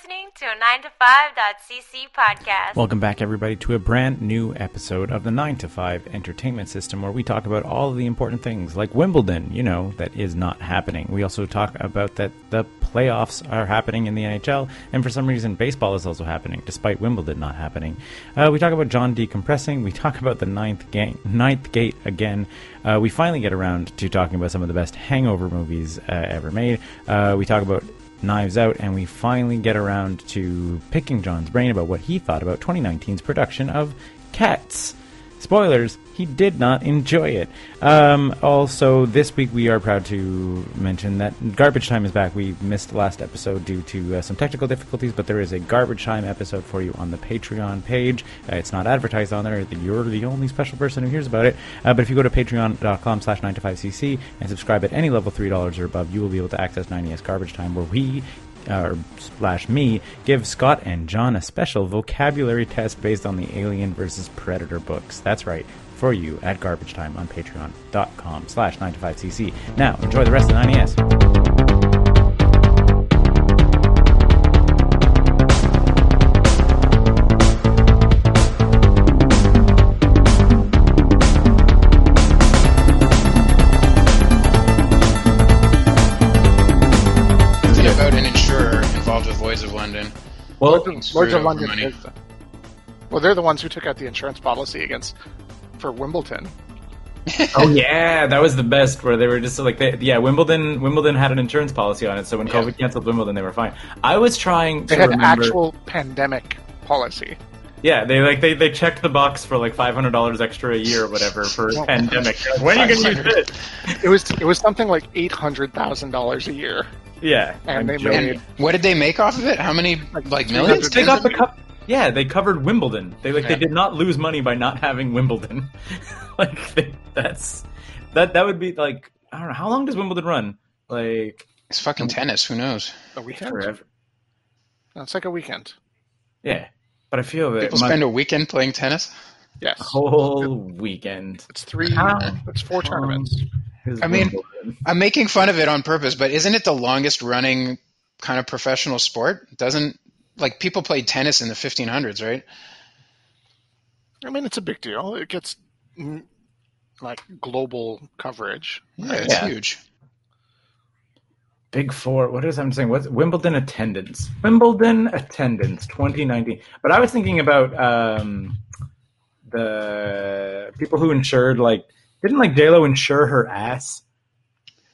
listening to a 9to5.cc podcast. Welcome back, everybody, to a brand new episode of the 9 to 5 Entertainment System where we talk about all the important things like Wimbledon, you know, that is not happening. We also talk about that the playoffs are happening in the NHL, and for some reason, baseball is also happening, despite Wimbledon not happening. Uh, we talk about John decompressing. We talk about the ninth, ninth gate again. Uh, we finally get around to talking about some of the best hangover movies uh, ever made. Uh, we talk about Knives Out, and we finally get around to picking John's brain about what he thought about 2019's production of Cats. Spoilers, he did not enjoy it. Um, also, this week we are proud to mention that Garbage Time is back. We missed the last episode due to uh, some technical difficulties, but there is a Garbage Time episode for you on the Patreon page. Uh, it's not advertised on there. You're the only special person who hears about it. Uh, but if you go to patreon.com slash 9to5cc and subscribe at any level $3 or above, you will be able to access 9ES Garbage Time, where we uh, slash me give Scott and John a special vocabulary test based on the Alien versus Predator books. That's right, for you at Garbage Time on Patreon.com slash 9to5cc. Now, enjoy the rest of the 9ES. Well, Lloyd's of London. is uh, well, they're the ones who took out the insurance policy against for Wimbledon. oh yeah, that was the best. Where they were just like, they, yeah, Wimbledon. Wimbledon had an insurance policy on it, so when Yeah. COVID canceled Wimbledon, they were fine. I was trying to They had remember. actual pandemic policy. Yeah, they like they, they checked the box for like five hundred dollars extra a year or whatever for pandemic. When are you gonna use this? It was it was something like eight hundred thousand dollars a year. Yeah, And they made- And what did they make off of it? How many like millions? They got the cup. Yeah, they covered Wimbledon. They like they did not lose money by not having Wimbledon. like they, that's that that would be like I don't know how long does Wimbledon run? Like It's fucking tennis. Who knows? A weekend? forever. No, it's like a weekend. Yeah, but I feel that People my spend a weekend playing tennis. Yes. whole weekend. It's three. How? It's four tournaments. is I mean- Wimbledon. I'm making fun of it on purpose, but isn't it the longest running kind of professional sport? Doesn't like people played tennis in the 1500s, right? I mean, it's a big deal. It gets like global coverage. Yeah, it's Yeah. huge. Big Four. What is I'm saying? What's Wimbledon attendance? Wimbledon attendance 2019. But I was thinking about um, the people who insured. Like, didn't like JLo insure her ass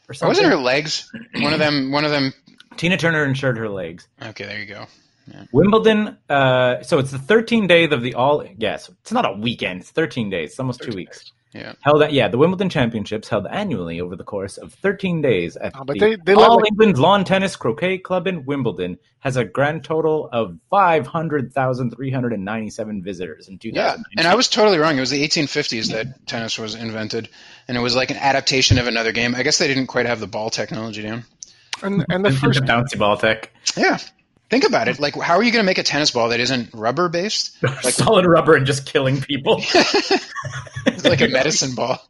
or Or something? wasn't her legs? One of them. One of them. Tina Turner insured her legs. Okay, there you go. Wimbledon. Uh, so it's the 13 days of the all. Yes, it's not a weekend. It's 13 days. It's almost two weeks. days. Yeah. Held at, yeah, the Wimbledon Championships held annually over the course of 13 days at Oh, but the they- they All like- England Lawn Tennis Croquet Club in Wimbledon has a grand total of 500,397 visitors in Yeah, and I was totally wrong. It was the 1850s that tennis was invented, and it was like an adaptation of another game. I guess they didn't quite have the ball technology down. And and the first bouncy ball tech. Yeah, think about it. Like, how are you going to make a tennis ball that isn't rubber based? Like solid rubber and just killing people. It's like a medicine ball.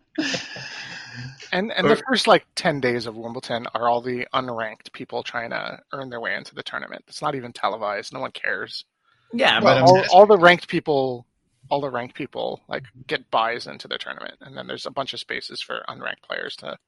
and and the first like ten days of Wimbledon are all the unranked people trying to earn their way into the tournament. It's not even televised. No one cares. yeah, Well, but all, all the ranked people all the ranked people like get buys into the tournament and then there's a bunch of spaces for unranked players to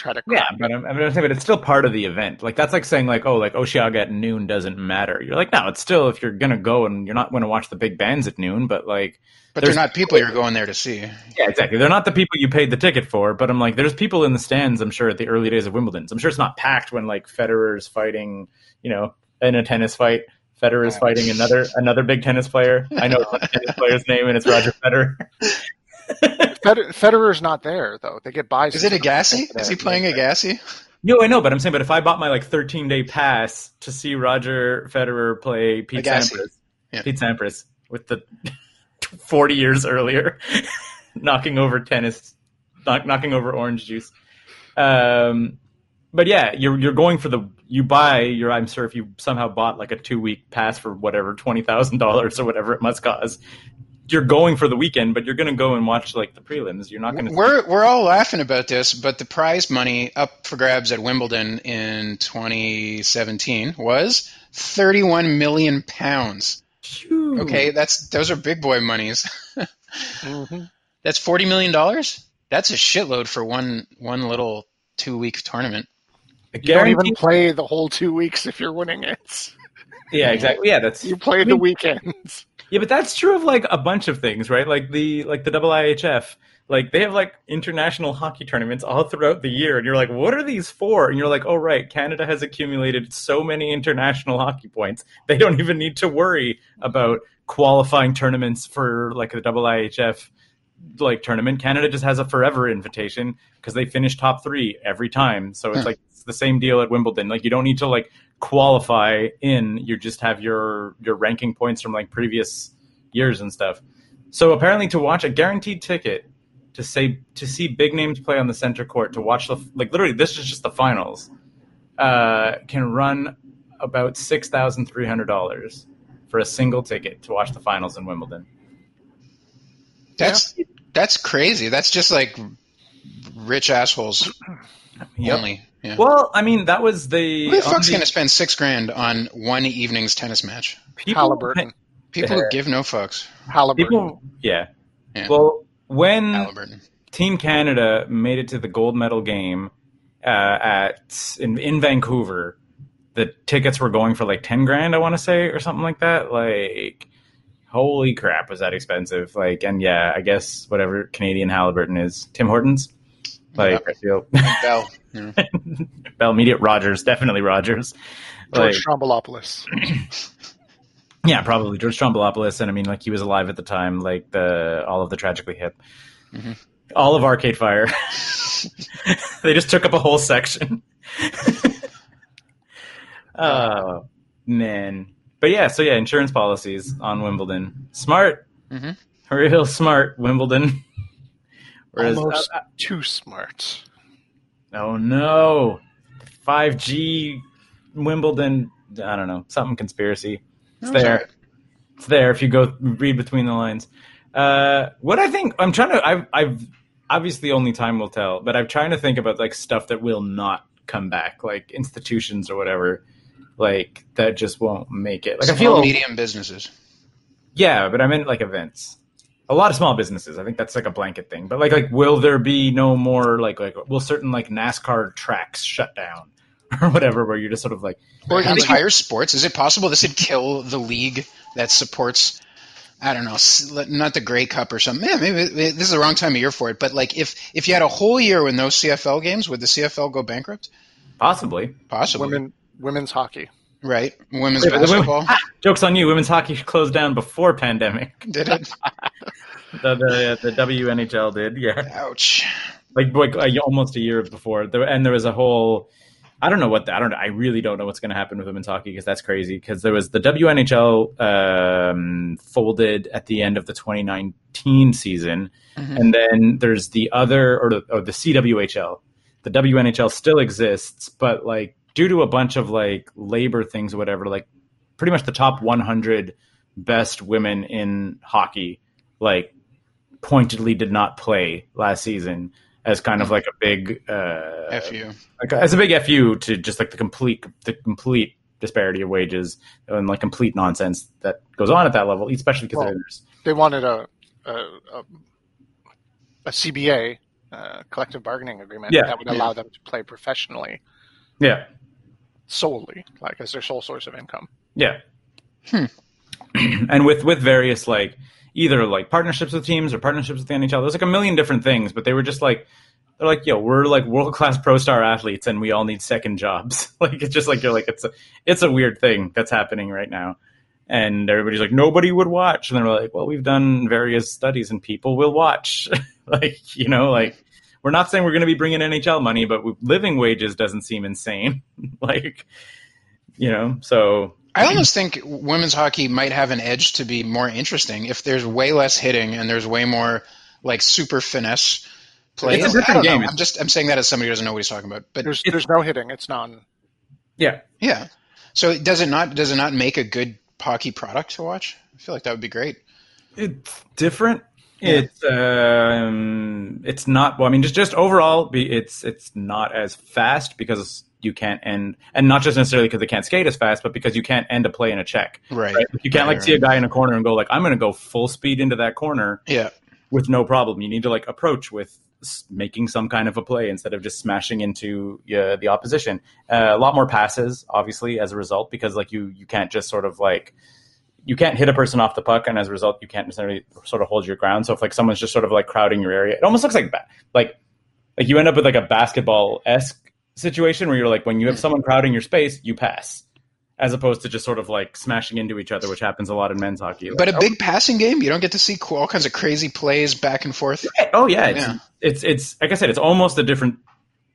try to yeah, but I'm, I'm saying, but it's still part of the event. Like that's like saying like, oh, like Osheaga at noon doesn't matter. You're like, no, it's still if you're gonna go and you're not going to watch the big bands at noon, but like, But There's- they're not people you're going there to see. Yeah, exactly. They're not the people you paid the ticket for, but I'm like, there's people in the stands. I'm sure at the early days of Wimbledon. So I'm sure it's not packed when like Federer's fighting, you know, in a tennis fight. Federer is fighting another another big tennis player. I know the tennis player's name, and it's Roger Federer. Feder- Federer's not there though. They get buys. Is it into the Agassi? Is he playing Agassi? No, I know, but I'm saying, but if I bought my like 13 day pass to see Roger Federer play Pete Agassi. Sampras, Yeah. Pete Sampras with the 40 years earlier, knocking over tennis, knock, knocking over orange juice. Um, but yeah, you're you're going for the you buy your. I'm sure if you somehow bought like a two week pass for whatever twenty thousand dollars or whatever it must cost, you're going for the weekend, but you're going to go and watch like the prelims. You're not going to. We're we're all laughing about this, but the prize money up for grabs at Wimbledon in 2017 was 31 million pounds. Phew. Okay, that's those are big boy monies. hmm That's 40 million dollars. That's a shitload for one one little two week tournament. A You don't even play the whole two weeks if you're winning it. Yeah, exactly. Yeah, that's You play I the weekends. Yeah, but that's true of like a bunch of things, right? Like the like the IIHF, like they have like international hockey tournaments all throughout the year, and you're like, what are these for? And you're like, oh right, Canada has accumulated so many international hockey points, they don't even need to worry about qualifying tournaments for like the IIHF like tournament. Canada just has a forever invitation because they finish top three every time. So it's Hmm. like it's the same deal at Wimbledon. Like you don't need to like qualify in. You just have your your ranking points from like previous years and stuff. So apparently, to watch a guaranteed ticket to say to see big names play on the center court to watch the like literally this is just the finals uh, can run about six thousand three hundred dollars for a single ticket to watch the finals in Wimbledon. That's that's crazy. That's just like rich assholes Yep. only. Yeah. Well, I mean, that was the Who the fuck's the- going to spend six grand on one evening's tennis match? people, Halliburton. People Yeah. give no fucks. Halliburton. People, yeah. Yeah. Well, when Halliburton. Team Canada made it to the gold medal game uh, at in, in Vancouver. The tickets were going for like ten grand, I want to say, or something like that. Like, holy crap, was that expensive? Like, and yeah, I guess whatever Canadian Halliburton is, Tim Hortons. Like, I feel Bell. Yeah. Bell Media, Rogers, definitely Rogers. Like, George Stroumboulopoulos. yeah, probably George Stroumboulopoulos, and I mean, like he was alive at the time. Like the all of the tragically hip, Mhm. all of Arcade Fire. they just took up a whole section. oh man, but yeah, so yeah, insurance policies on Wimbledon, smart, mm-hmm. real smart Wimbledon. Whereas, Almost uh, too smart. oh no, five G Wimbledon. I don't know, something conspiracy. It's That's there. all right. it's there if you go read between the lines. Uh, what I think I'm trying to I've I've obviously only time will tell, but I'm trying to think about like stuff that will not come back, like institutions or whatever, like that just won't make it. Like I Small, feel medium businesses. yeah, but I meant like events. A lot of small businesses. I think that's like a blanket thing. But like like will there be no more like like will certain like NASCAR tracks shut down or whatever where you're just sort of like Or even- entire sports. Is it possible this would kill the league that supports? I don't know, not the Grey Cup or something. Yeah, maybe maybe this is the wrong time of year for it. But like, if if you had a whole year with no CFL games, would the CFL go bankrupt? possibly. Possibly. Women, women's hockey. right? Women's Yeah, but the women- Jokes on you. Women's hockey closed down before pandemic. Did it? The the, the WNHL did, yeah. Ouch. Like like almost a year before. There, and there was a whole. I don't know what the, I don't. I really don't know what's going to happen with women's hockey because that's crazy. Because there was the WNHL um, folded at the end of the 2019 season, Mhm. and then there's the other or the, or the CWHL. The WNHL still exists, but like due to a bunch of like labor things or whatever, like pretty much the top 100 best women in hockey, like pointedly did not play last season as kind of like a big uh, Fu. like as a big fu to just like the complete the complete disparity of wages and like complete nonsense that goes on at that level, especially because Well- They wanted a a, a, a CBA, uh, collective bargaining agreement, Yeah, that would yeah. allow them to play professionally yeah solely, like as their sole source of income. Yeah. Hmm. and with with various like either like partnerships with teams or partnerships with the NHL. There's like a million different things, but they were just like they're like, yo, we're like world class pro star athletes and we all need second jobs. like it's just like you're like it's a it's a weird thing that's happening right now. And everybody's like, nobody would watch. And they're like, well, we've done various studies and people will watch. like, you know, like, we're not saying we're going to be bringing NHL money, but we- living wages doesn't seem insane. like, you know, so I almost think women's hockey might have an edge to be more interesting if there's way less hitting and there's way more like super finesse play. It's a different I don't know. game. I'm just I'm saying that as somebody who doesn't know what he's talking about. But There's there's no hitting. It's non. yeah. yeah, so does it not does it not make a good hockey product to watch? I feel like that would be great. It's different. It's um, it's not. Well, I mean, just just overall, be it's it's not as fast because you can't end, and not just necessarily because they can't skate as fast, but because you can't end a play in a check. Right. Right? You can't like Right, see a guy in a corner and go like, I'm going to go full speed into that corner Yeah. with no problem. You need to like approach with making some kind of a play instead of just smashing into uh, the opposition. Uh, a lot more passes, obviously, as a result, because like you you can't just sort of like you can't hit a person off the puck, and as a result, you can't necessarily sort of hold your ground. So if like someone's just sort of like crowding your area, it almost looks like ba- like like you end up with like a basketball esque situation where you're like when you have someone crowding your space, you pass. As opposed to just sort of like smashing into each other, which happens a lot in men's hockey. Like, But a big passing game, you don't get to see all kinds of crazy plays back and forth. Oh yeah, it's, Yeah. it's it's like I said, it's almost a different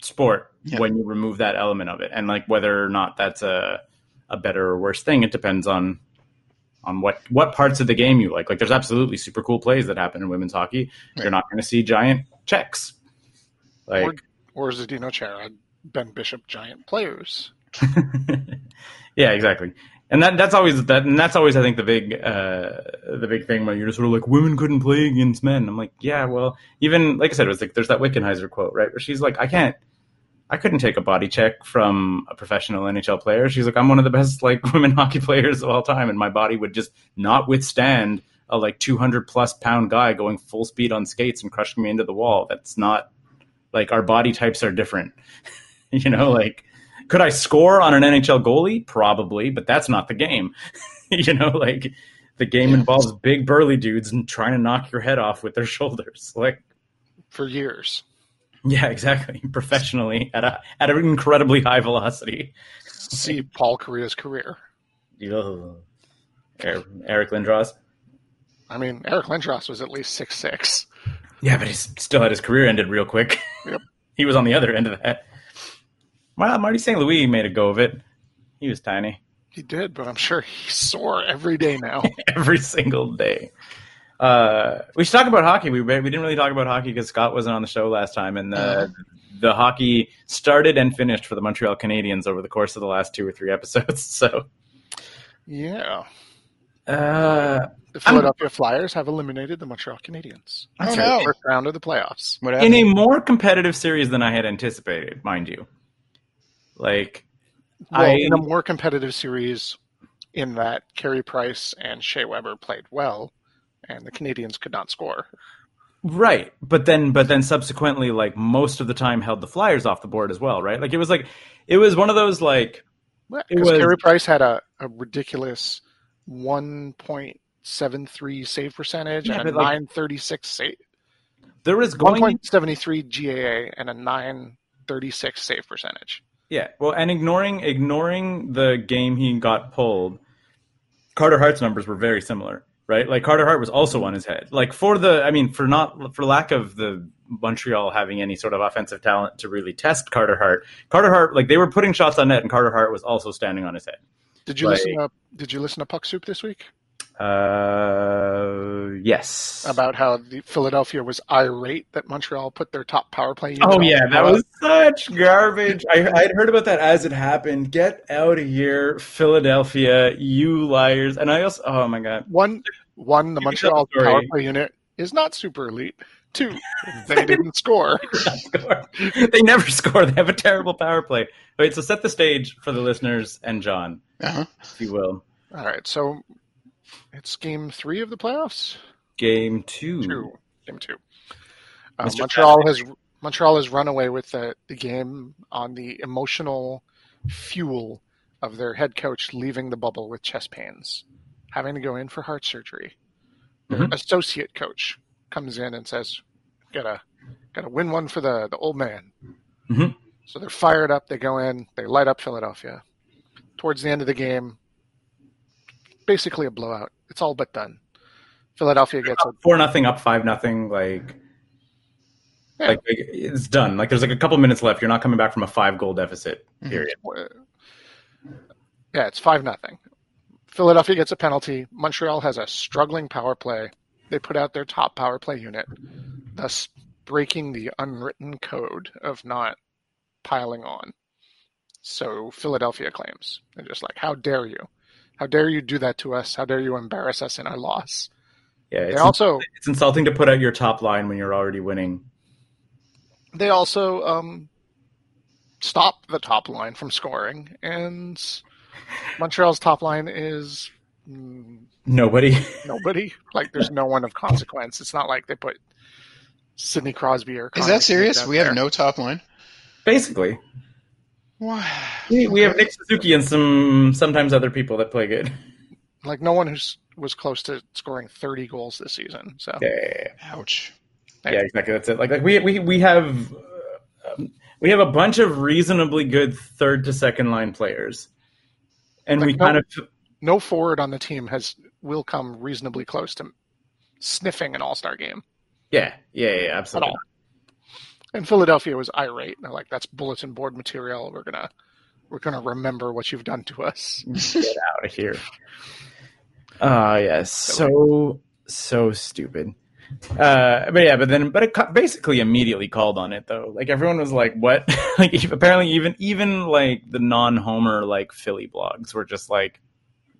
sport Yeah. when you remove that element of it, and like whether or not that's a a better or worse thing, it depends on on what what parts of the game you like. Like, there's absolutely super cool plays that happen in women's hockey. You're not going to see giant checks. Like, or Zdeno Chara, Ben Bishop, giant players. yeah, exactly. And that that's always that and that's always I think the big uh the big thing when you're just sort of like women couldn't play against men. I'm like, yeah, well, even like I said, it was like there's that Wickenheiser quote, right? Where she's like, I can't I couldn't take a body check from a professional NHL player. She's like, I'm one of the best like women hockey players of all time, and my body would just not withstand a like 200 plus pound guy going full speed on skates and crushing me into the wall. That's not like our body types are different. you know, like could I score on an NHL goalie? Probably, but that's not the game. you know, like the game Yeah. involves big burly dudes and trying to knock your head off with their shoulders. Like, for years. Yeah, exactly. Professionally at a at an incredibly high velocity. See Paul Kariya's career. Ugh. Er- Eric Lindros. I mean, Eric Lindros was at least six six. Yeah, but he's still had his career ended real quick. Yep. he was on the other end of that. Well, Marty St. Louis made a go of it. He was tiny He did, but I'm sure he's sore every day now. every single day. Uh, we should talk about hockey. We we didn't really talk about hockey because Scott wasn't on the show last time, and the the hockey started and finished for the Montreal Canadiens over the course of the last two or three episodes. So, yeah. uh, The Philadelphia Flyers have eliminated the Montreal Canadiens. Oh, That's no. First round of the playoffs. What in a more competitive series than I had anticipated, mind you. Like, Well, I in a more competitive series, in that Carey Price and Shea Weber played well, and the Canadiens could not score. Right, but then but then subsequently, like most of the time, held the Flyers off the board as well. Right, like it was like it was one of those like Because was- Carey Price had a, a ridiculous 1.73 save percentage Yeah, and a like, 936 save. there was going 1.73 GAA and a 936 save percentage. yeah. Well, and ignoring ignoring the game he got pulled, Carter Hart's numbers were very similar. Right, like Carter Hart was also on his head. Like for the, I mean, for not for lack of the Montreal having any sort of offensive talent to really test Carter Hart. Carter Hart, like they were putting shots on net, and Carter Hart was also standing on his head. Did you Like- listen to Did you listen to Puck Soup this week Uh, yes. about how the Philadelphia was irate that Montreal put their top power play? Oh on yeah, that was such garbage. I I'd heard about that as it happened. Get out of here, Philadelphia, you liars! And I also, oh my god, one. One, the Give Montreal story. power play unit is not super elite. Two, they didn't score. score. they never score. They have a terrible power play. Wait, so set the stage for the listeners and John, Uh-huh. if you will. All right, so it's game three of the playoffs. Game two. Two, game two. Mr. Montreal has Montreal has run away with the, the game on the emotional fuel of their head coach leaving the bubble with chest pains, having to go in for heart surgery. Their Mhm. associate coach comes in and says, "Gotta, gotta win one for the the old man." Mhm. So they're fired up. They go in. They light up Philadelphia. Towards the end of the game, basically a blowout. It's all but done. Philadelphia gets a Four nothing, up five nothing. Like, Yeah. like, like, it's done. Like there's like a couple minutes left. You're not coming back from a five goal deficit. Mhm. Period. Yeah, it's five nothing. Philadelphia gets a penalty. Montreal has a struggling power play. They put out their top power play unit, thus breaking the unwritten code of not piling on. So Philadelphia claims. They're just like, how dare you? How dare you do that to us? How dare you embarrass us in our loss? Yeah, it's, also it's insulting to put out your top line when you're already winning. they also um, stop the top line from scoring, and Montreal's top line is mm, Nobody. nobody. Like there's no one of consequence. It's not like they put Sidney Crosby or Is that serious? out We have there. no top line. Basically, Why? We, we have Nick Suzuki and some sometimes other people that play good. like no one who's was close to scoring 30 goals this season. So Yeah, yeah, yeah. Ouch. Yeah, exactly. That's it. Like, like we we we have uh, um, we have a bunch of reasonably good third to second line players, and we no- kind of no forward on the team has will come reasonably close to sniffing an All Star game. yeah, yeah, yeah, at absolutely. All. And Philadelphia was irate. And They're like, "That's bulletin board material. We're gonna, we're gonna remember what you've done to us." Get out of here. Ah, yes, so so stupid. Uh, but yeah, but then, but it ca- basically immediately called on it though. Like everyone was like, "What?" like apparently, even even like the non-homer like Philly blogs were just like,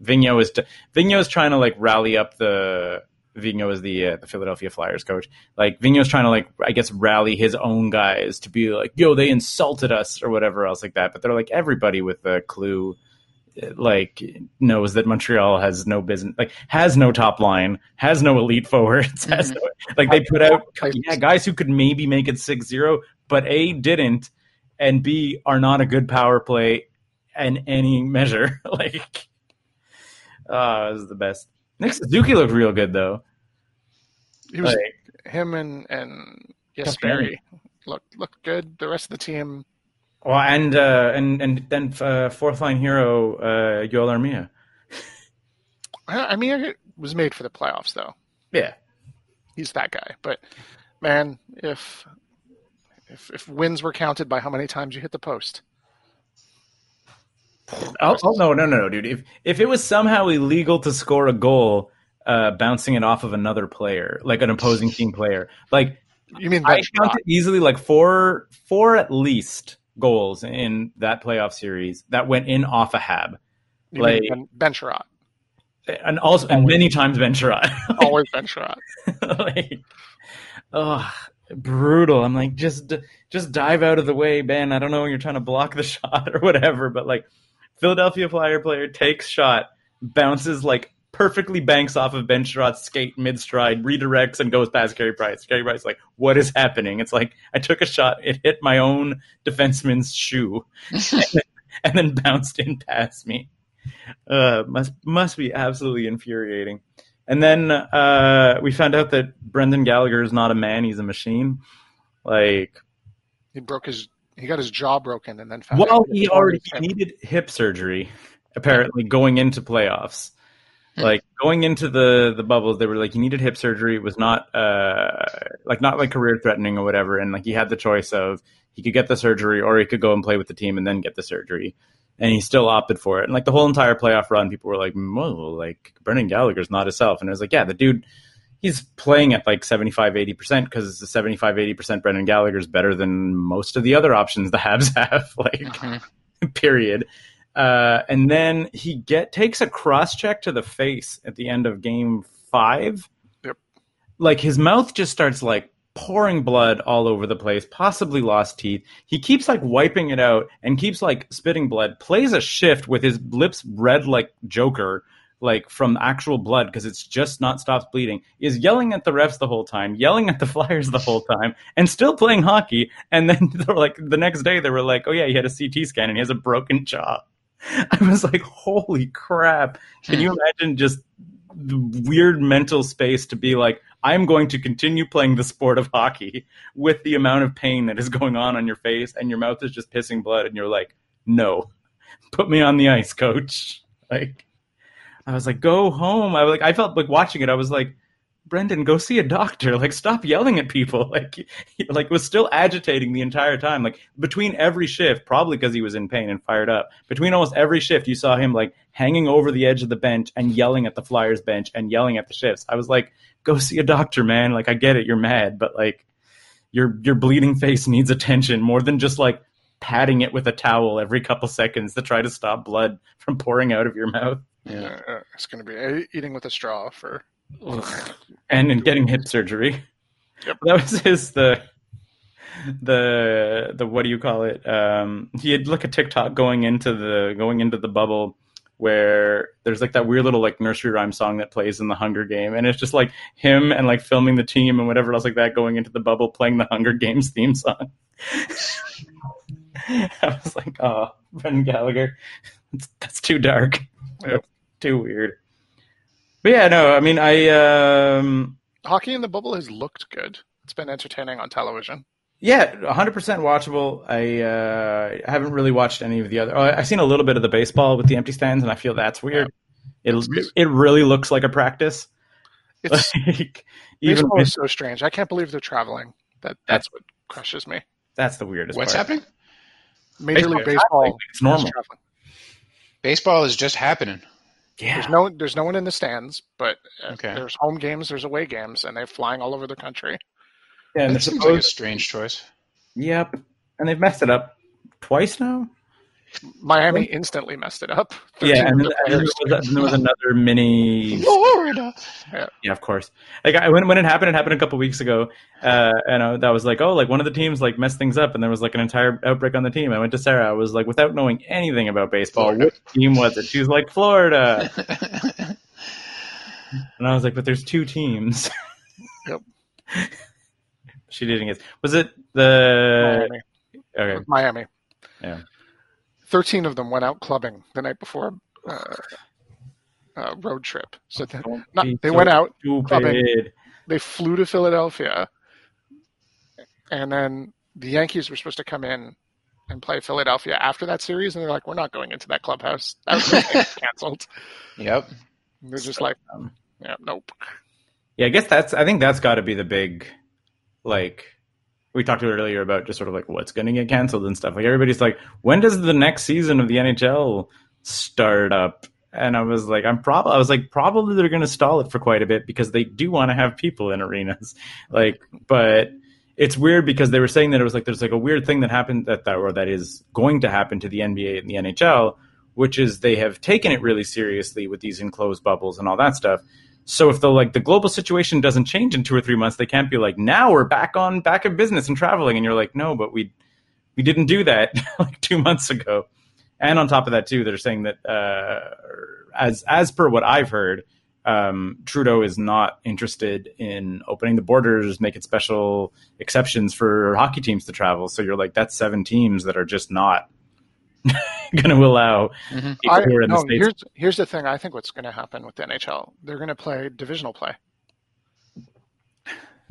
Vigneault is t- Vigneault is trying to like rally up the Vigneault is the uh, the Philadelphia Flyers coach. Like Vigneault's trying to like I guess rally his own guys to be like, "Yo, they insulted us" or whatever else like that. But they're like everybody with a clue like knows that Montreal has no business, like has no top line, has no elite forwards, has no, like they put out yeah guys who could maybe make it 6-0, but a didn't, and b are not a good power play in any measure. like, uh, this is the best. Nick Suzuki looked real good though. He was Like, him and and Jesperi looked looked good. The rest of the team, well, and uh, and and then uh, fourth line hero uh, Joel Armia. I I mean, it was made for the playoffs though. Yeah, He's that guy. But man, if if if wins were counted by how many times you hit the post, Oh, oh, no, no, no, no, dude. If if it was somehow illegal to score a goal, uh, bouncing it off of another player, like an opposing team player, like you mean I bench counted easily like four, four at least goals in that playoff series that went in off a hab, You like- mean ben, bench shot. and also and many times Ventura. Always Ben Chiarot. like, oh, brutal. I'm like, just just dive out of the way, Ben. I don't know you're trying to block the shot or whatever, but like, Philadelphia Flyer player takes shot, bounces like perfectly banks off of Ben Chiarot's skate mid stride, redirects and goes past Carey Price. Carey Price is like, what is happening? It's like I took a shot, it hit my own defenseman's shoe, and, then, and then bounced in past me. Uh, must must be absolutely infuriating. And then uh, we found out that Brendan Gallagher is not a man; he's a machine. Like, He broke his. He got his jaw broken and then found well, he already hip. needed hip surgery. Apparently, going into playoffs, like going into the the bubbles, they were like he needed hip surgery. It was not uh like not like career threatening or whatever, and like he had the choice of he could get the surgery or he could go and play with the team and then get the surgery. And he still opted for it. And like the whole entire playoff run, people were like, "Whoa, like Brendan Gallagher's not himself." And it was like, yeah, the dude, he's playing at like 75, 80% because the 75, 80% Brendan Gallagher's better than most of the other options the Habs have. like, Mhm. period. Uh, and then he get takes a cross check to the face at the end of game five. Yep. Like his mouth just starts like pouring blood all over the place, possibly lost teeth. He keeps like wiping it out and keeps like spitting blood, plays a shift with his lips red like Joker, like from actual blood because it's just not stops bleeding, is yelling at the refs the whole time, yelling at the Flyers the whole time, and still playing hockey. And then they're like the next day they were like, Oh yeah, he had a CT scan and he has a broken jaw. I was like, holy crap. Can you hmm. imagine just the weird mental space to be like, I'm going to continue playing the sport of hockey with the amount of pain that is going on on your face and your mouth is just pissing blood and you're like, no, put me on the ice, coach. Like, I was like, go home. I was like, I felt like watching it. I was like, Brendan, go see a doctor. Like, stop yelling at people. Like, he, like was still agitating the entire time. Like between every shift, probably because he was in pain and fired up. Between almost every shift, you saw him like hanging over the edge of the bench and yelling at the Flyers bench and yelling at the shifts. I was like, go see a doctor, man. Like, I get it, you're mad, but like, your your bleeding face needs attention more than just like patting it with a towel every couple seconds to try to stop blood from pouring out of your mouth. Yeah. Uh, it's going to be uh, eating with a straw for. and in getting hip surgery. Yep. That was his the the the what do you call it? Um, he had like a TikTok going into the going into the bubble where there's like that weird little like nursery rhyme song that plays in the Hunger Game, and it's just like him and like filming the team and whatever else like that going into the bubble playing the Hunger Games theme song. I was like, oh, Brendan Gallagher, that's, that's too dark, Yep. Too weird. But yeah, no, I mean, I um, Hockey in the bubble has looked good. It's been entertaining on television. Yeah, 100% watchable. I uh, haven't really watched any of the other. Oh, I've seen a little bit of the baseball with the empty stands, and I feel that's weird. It it really looks like a practice. It's Like, even baseball is so strange. I can't believe they're traveling. That that's what crushes me. that's the weirdest. What's part. happening? Major Baseball League Baseball happening. It's is normal. traveling. Baseball is just happening. Yeah, There's no there's no one in the stands, but uh, Okay. there's home games, there's away games, and they're flying all over the country. yeah, and That they're like a strange choice. Yep, and they've messed it up twice now. Miami instantly messed it up. Yeah, and then, and there, was, there was another mini Florida. Yeah, of course. Like I, when when it happened, it happened a couple weeks ago, uh, and I, that was like, oh, like one of the teams like messed things up, and there was like an entire outbreak on the team. I went to Sarah. I was like, without knowing anything about baseball, Florida. what team was it? She was like Florida, and I was like, but there's two teams. Yep. she didn't get. Was it the? Miami. Okay, Miami. Yeah. Thirteen of them went out clubbing the night before uh, uh, road trip. So they, Don't they so went out. clubbing. They flew to Philadelphia, and then the Yankees were supposed to come in and play Philadelphia after that series, and they're like, "We're not going into that clubhouse. That was canceled." Yep. And they're just like, dumb. "Yeah, nope." Yeah, I guess that's. I think that's got to be the big, like, we talked about earlier about just sort of like what's going to get canceled and stuff. Like everybody's like, when does the next season of the NHL start up? And I was like, I'm probably. I was like, probably they're going to stall it for quite a bit because they do want to have people in arenas. Like, but it's weird because they were saying that it was like there's like a weird thing that happened that that or that is going to happen to the NBA and the NHL, which is they have taken it really seriously with these enclosed bubbles and all that stuff. So if the like the global situation doesn't change in two or three months, they can't be like, now we're back on back in business and traveling, and you're like, no, but we we didn't do that like two months ago. And on top of that, too, they're saying that uh, as as per what I've heard, um, Trudeau is not interested in opening the borders, making special exceptions for hockey teams to travel. So you're like, that's seven teams that are just not going to allow Mhm. people I, who are the no, states. here's here's the thing. I think what's going to happen with the NHL, they're going to play divisional play.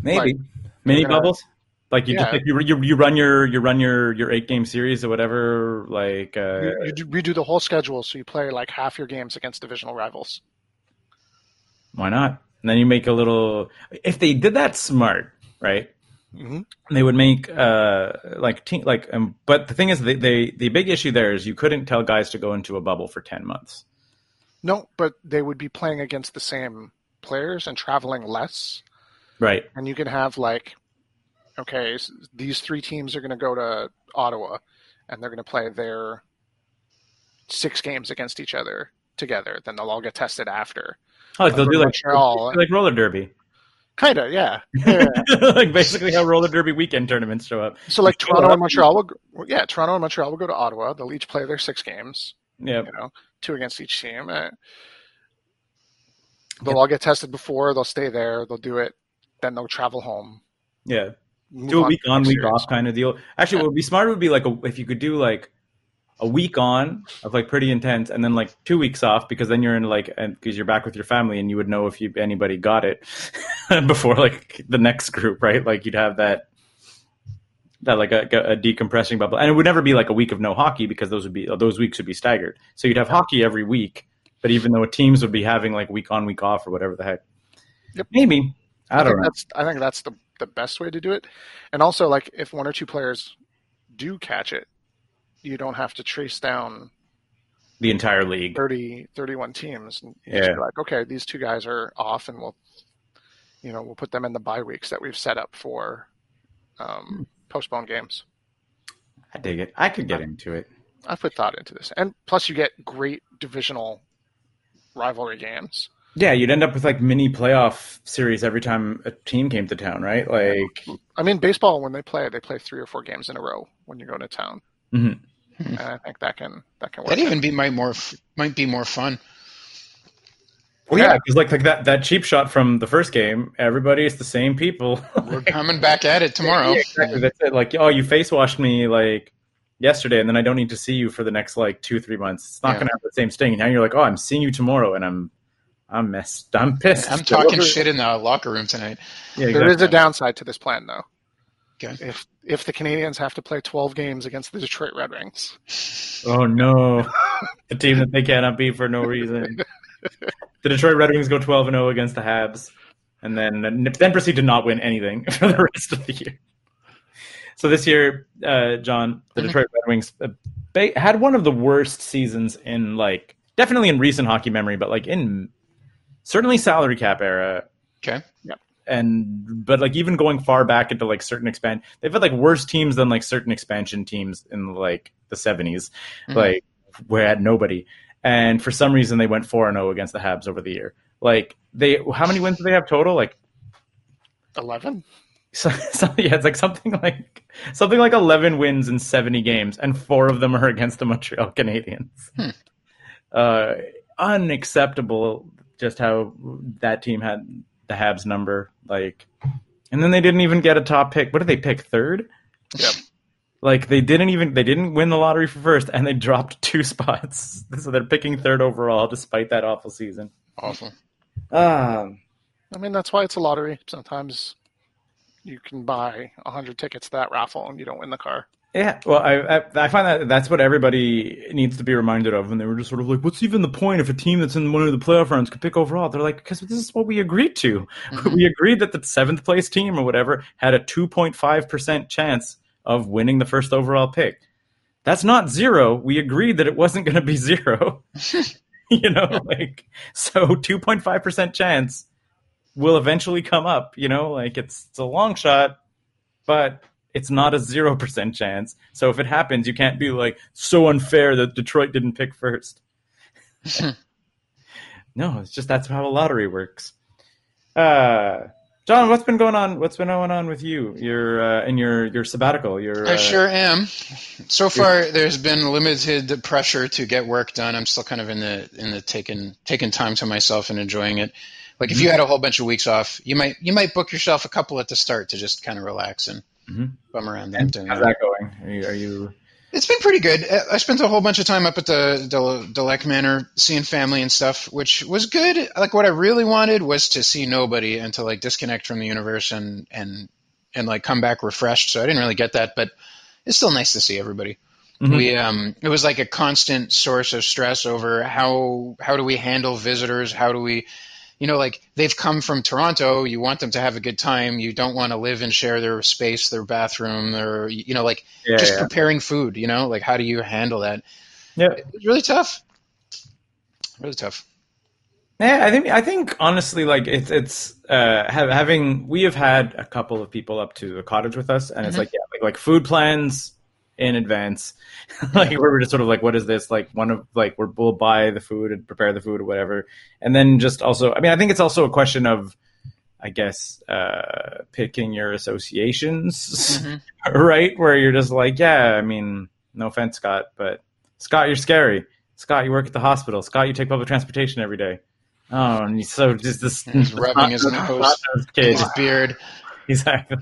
Maybe like, mini gonna- bubbles. Like you Yeah. just like you, you you run your you run your your eight game series or whatever. Like uh, You, you do, redo the whole schedule, so you play like half your games against divisional rivals. why not? And then you make a little. If they did that smart, right? Mm-hmm. They would make uh like te- like um, but the thing is they, they the big issue there is you couldn't tell guys to go into a bubble for 10 months. No, but they would be playing against the same players and traveling less. Right. And you can have like, okay, s- these three teams are going to go to Ottawa, and they're going to play their six games against each other together. Then they'll all get tested after. Oh, like they'll do like Montreal. like roller derby. Kind of, yeah. yeah. like basically how roller derby weekend tournaments show up. So like Toronto and Montreal will, yeah, Toronto and Montreal will go to Ottawa. They'll each play their six games. Yeah. you know, two against each team. Uh, they'll all get tested before. They'll stay there. They'll do it. Then they'll travel home. Yeah. do a week the on, week series. off kind of deal. Actually, what would be smart would be like a, if you could do like a week on of like pretty intense, and then like two weeks off because then you're in like because you're back with your family and you would know if you anybody got it before like the next group, right? Like you'd have that that like a, a decompressing bubble, and it would never be like a week of no hockey because those would be those weeks would be staggered. So you'd have hockey every week, but even though teams would be having like week on, week off, or whatever the heck. Yep. Maybe I don't think know. That's I think that's the the best way to do it. And also, like if one or two players do catch it, you don't have to trace down The entire league. 30, 31 teams. And Yeah. like, okay, these two guys are off, and we'll, you know, we'll put them in the bye weeks that we've set up for um, postponed games. I dig it. I could get into it. I've put thought into this, and plus you get great divisional rivalry games. Yeah, you'd end up with like mini playoff series every time a team came to town, right? Like, I mean, baseball when they play, they play three or four games in a row when you go to town, mhm. And I think that can that can work. That even be might more might be more fun. well, yeah, because like like that that cheap shot from the first game, everybody is the same people. We're coming back at it tomorrow. Yeah, exactly. That's it. Like, oh, you face washed me like yesterday, and then I don't need to see you for the next like two, three months. It's not Yeah. going to have the same sting. And now you're like, oh, I'm seeing you tomorrow, and I'm, I'm messed. I'm pissed. I'm talking shit in the locker room tonight. Yeah, There is a downside to this plan, though. Okay. If if the Canadiens have to play 12 games against the Detroit Red Wings, Oh no, the team that they cannot beat for no reason. the Detroit Red Wings go 12 and 0 against the Habs, and then then proceed to not win anything for the rest of the year. So this year, uh, John, the Mhm. Detroit Red Wings uh, they had one of the worst seasons in like definitely in recent hockey memory, but like in certainly salary cap era, Okay. And but like even going far back into like certain expand, they've had like worse teams than like certain expansion teams in like the 70s, Mhm. like where had nobody. And for some reason, they went four and zero against the Habs over the year. Like they, how many wins do they have total? Like 11. so, so yeah, it's like something like something like eleven wins in seventy games, and four of them are against the Montreal Canadiens. Hmm. Uh, unacceptable. Just how that team had the Habs number, like, and then they didn't even get a top pick. What did they pick? Third. Yep. Like they didn't even they didn't win the lottery for first, and they dropped two spots. So they're picking third overall, despite that awful season. Awful. Um, I mean, that's why it's a lottery. Sometimes you can buy 100 tickets to that raffle and you don't win the car. Yeah, well, I, I I find that that's what everybody needs to be reminded of, and they were just sort of like, "What's even the point if a team that's in one of the playoff rounds could pick overall?" They're like, "Because this is what we agreed to. Mhm. We agreed that the seventh place team or whatever had a two point five percent chance of winning the first overall pick. That's not zero. We agreed that it wasn't going to be zero. you know, like so, two point five percent chance will eventually come up. You know, like it's it's a long shot, but it's not a zero percent chance. So if it happens, you can't be like so unfair that Detroit didn't pick first. no, it's just that's how a lottery works. Uh, John, what's been going on? What's been going on with you? Your uh, in your your sabbatical. Your I uh, sure am. So far, there's been limited pressure to get work done. I'm still kind of in the in the taking taking time to myself and enjoying it. Like if you had a whole bunch of weeks off, you might you might book yourself a couple at the start to just kind of relax and Mhm. bum around. And how's that. that going? Are you, are you It's been pretty good. Uh, I spent a whole bunch of time up at the Del- Delec Manor seeing family and stuff, which was good. Like what I really wanted was to see nobody and to like disconnect from the universe and and and like come back refreshed. So I didn't really get that, but it's still nice to see everybody. Mhm. We um it was like a constant source of stress over how how do we handle visitors? How do we you know, like they've come from Toronto. You want them to have a good time. You don't want to live and share their space, their bathroom, their, you know, like yeah, just yeah. preparing food, you know, like how do you handle that? yeah. It's really tough. Really tough. Yeah, I think I think honestly, like it's it's uh, have, having we have had a couple of people up to the cottage with us, and it's Mhm. like yeah, like like food plans in advance, like where we're just sort of like, what is this? Like one of like we're, we'll buy the food and prepare the food or whatever, and then just also, I mean, I think it's also a question of, I guess, uh, picking your associations, Mhm. right? Where you're just like, yeah, I mean, no offense, Scott, but Scott, you're scary. Scott, you work at the hospital. Scott, you take public transportation every day. Oh, and he's so just this He's rubbing his nose. His beard. Exactly.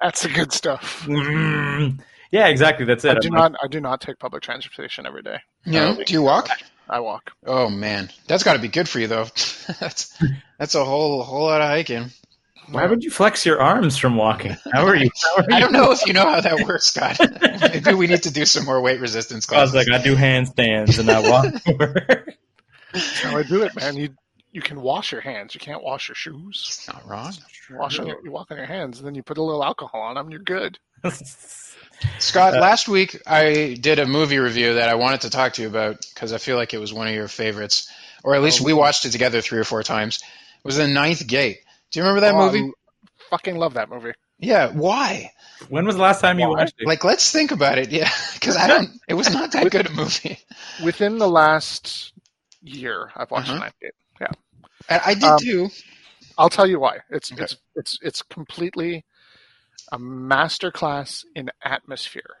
That's the good stuff. Mm. Yeah, exactly. That's it. I do I'm like, not. I do not take public transportation every day. You know, do you walk? I walk. Oh man, that's got to be good for you though. that's that's a whole whole lot of hiking. Why would you flex your arms from walking? How are you? How are you? I don't know if you know how that works, Scott. Maybe we need to do some more weight resistance I was like, I do handstands and I walk. to work. That's how I do it, man. You you can wash your hands. You can't wash your shoes. It's not wrong. You wash on your, you walk on your hands, and then you put a little alcohol on them. You're good. Scott, Uh, last week I did a movie review that I wanted to talk to you about because I feel like it was one of your favorites, or at least we watched it together three or four times. It was The Ninth Gate. Do you remember that Oh, movie? I fucking love that movie. Yeah. Why? when was the last time you watched it? Like, let's think about it. Yeah, because I don't. It was not that good a movie. Within the last year, I've watched Uh-huh. Ninth Gate. Yeah, I, I did Um, too. I'll tell you why. It's Okay. it's it's it's completely a masterclass in atmosphere,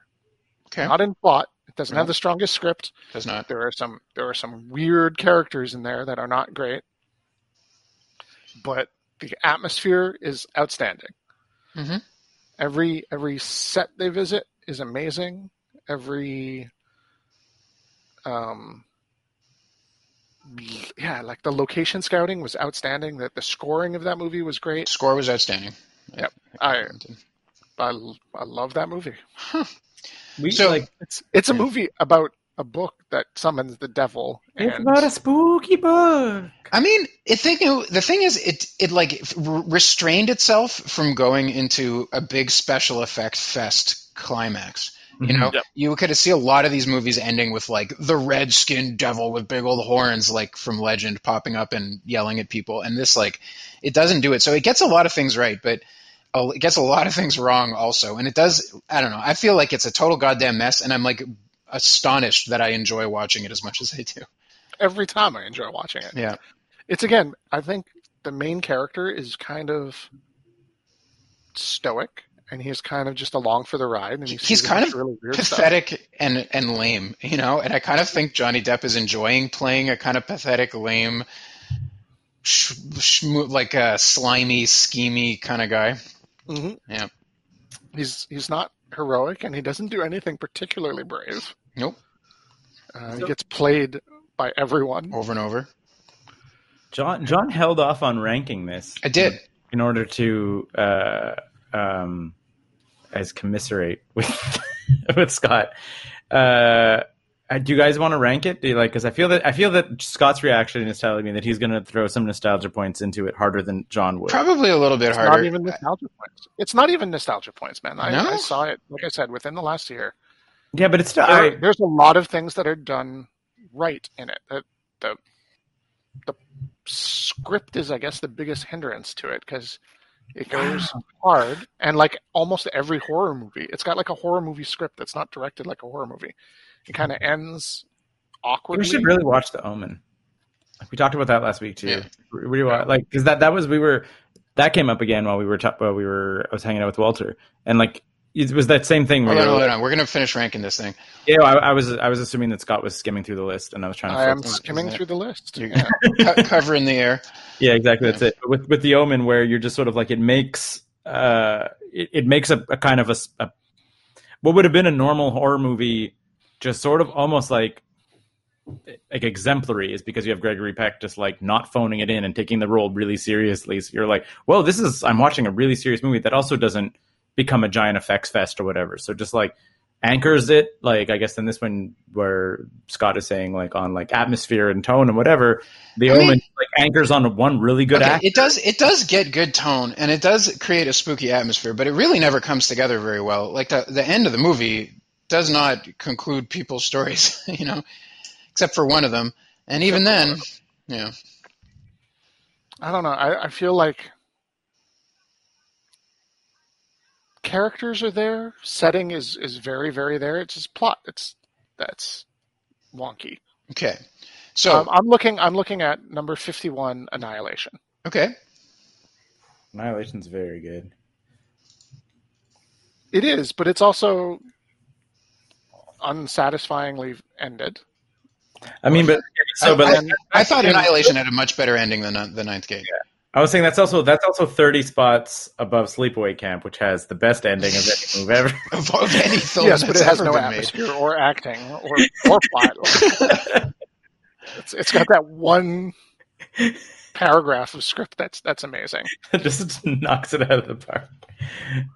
Okay, not in plot. It doesn't No. have the strongest script. does not. There are some there are some weird characters in there that are not great, but the atmosphere is outstanding. Mm-hmm. Every every set they visit is amazing. Every um yeah, like the location scouting was outstanding. That the scoring of that movie was great. Score was outstanding. Yep. I I, I love that movie. We So- like It's it's a movie about a book that summons the devil. it's and- about a spooky book. I mean, it thing the thing is, it it like restrained itself from going into a big special effect fest climax. You mm-hmm. know, Yep. you could see a lot of these movies ending with like the red skinned devil with big old horns, like from Legend, popping up and yelling at people. And this, like, it doesn't do it. So it gets a lot of things right, but it gets a lot of things wrong also. And it does. I don't know. I feel like it's a total goddamn mess, and I'm like astonished that I enjoy watching it as much as I do. every time I enjoy watching it. Yeah. It's again, I think the main character is kind of stoic and he's kind of just along for the ride and he He's kind of really weird stuff. pathetic and and lame, you know. And I kind of think Johnny Depp is enjoying playing a kind of pathetic, lame, sh- sh- like a slimy, schemy kind of guy. Hmm Yeah. He's he's not heroic and he doesn't do anything particularly brave. Nope. Uh, he gets played by everyone. Over and over. John John held off on ranking this. I did. in order to uh, um, as commiserate with with Scott. Uh, Uh, do you guys want to rank it? Do you like? Because I feel that I feel that Scott's reaction is telling me that he's going to throw some nostalgia points into it harder than John would. Probably a little bit It's harder. not even nostalgia points. It's not even nostalgia points, man. I, No? I saw it, like I said, within the last year. Yeah, but it's still. There- I, there's a lot of things that are done right in it. The the, the script is, I guess, the biggest hindrance to it because it goes hard, and like almost every horror movie, it's got like a horror movie script that's not directed like a horror movie. It kind of ends awkwardly. we should really watch The Omen. We talked about that last week too. Yeah. We, like because that that was we were that came up again while we were ta- while we were I was hanging out with Walter and like it was that same thing. Where Hold on, hold on. We're gonna finish ranking this thing. Yeah, I, I was I was assuming that Scott was skimming through the list, and I was trying to. I am skimming isn't it? through the list. You're- Yeah. Co- cover in the air. Yeah, exactly. That's it. With with the Omen, where you're just sort of like it makes uh it, it makes a, a kind of a what would have been a normal horror movie, just sort of almost like like exemplary is because you have Gregory Peck just like not phoning it in and taking the role really seriously. So you're like, well, this is I'm watching a really serious movie that also doesn't become a giant effects fest or whatever. So just like anchors it like I guess in this one where Scott is saying like on like atmosphere and tone and whatever, the I mean- Omen like anchors on one really good Okay, act. it does it does get good tone and it does create a spooky atmosphere, but it really never comes together very well. Like the the end of the movie does not conclude people's stories, you know, except for one of them, and even then, yeah, I don't know. I, I feel like characters are there. Setting is is very very there. It's just plot. It's that's wonky. okay. So Um, I'm looking. I'm looking at number fifty one, Annihilation. okay, Annihilation's very good. It is, but it's also unsatisfyingly ended. I mean, but so, but I, like, I, I thought Annihilation had a much better ending than the Ninth Gate. I was saying that's also that's also thirty spots above Sleepaway Camp, which has the best ending of any movie ever. Of, of any film yes, but it has no been made. atmosphere or acting or or plot. it's, it's got that one paragraph of script that's that's amazing. It just knocks it out of the park.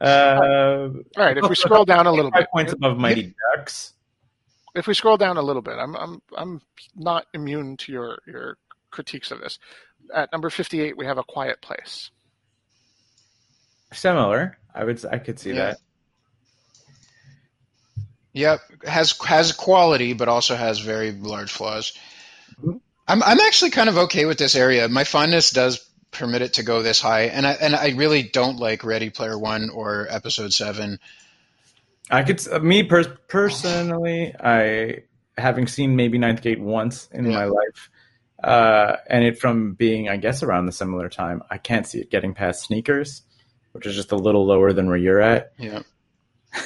Uh, All right, if we scroll down a little five bit, points above Mighty Ducks. If we scroll down a little bit, I'm I'm I'm not immune to your your critiques of this. At number 58, we have a quiet place. Similar, I would I could see Yeah. that. Yep, has has quality, but also has very large flaws. I'm I'm actually kind of okay with this area. My fondness does permit it to go this high, and I and I really don't like Ready Player One or Episode Seven. I could s- me per- personally, I having seen maybe Ninth Gate once in my life, Uh, and it from being, I guess, around the similar time, I can't see it getting past sneakers, which is just a little lower than where you're at. Yeah,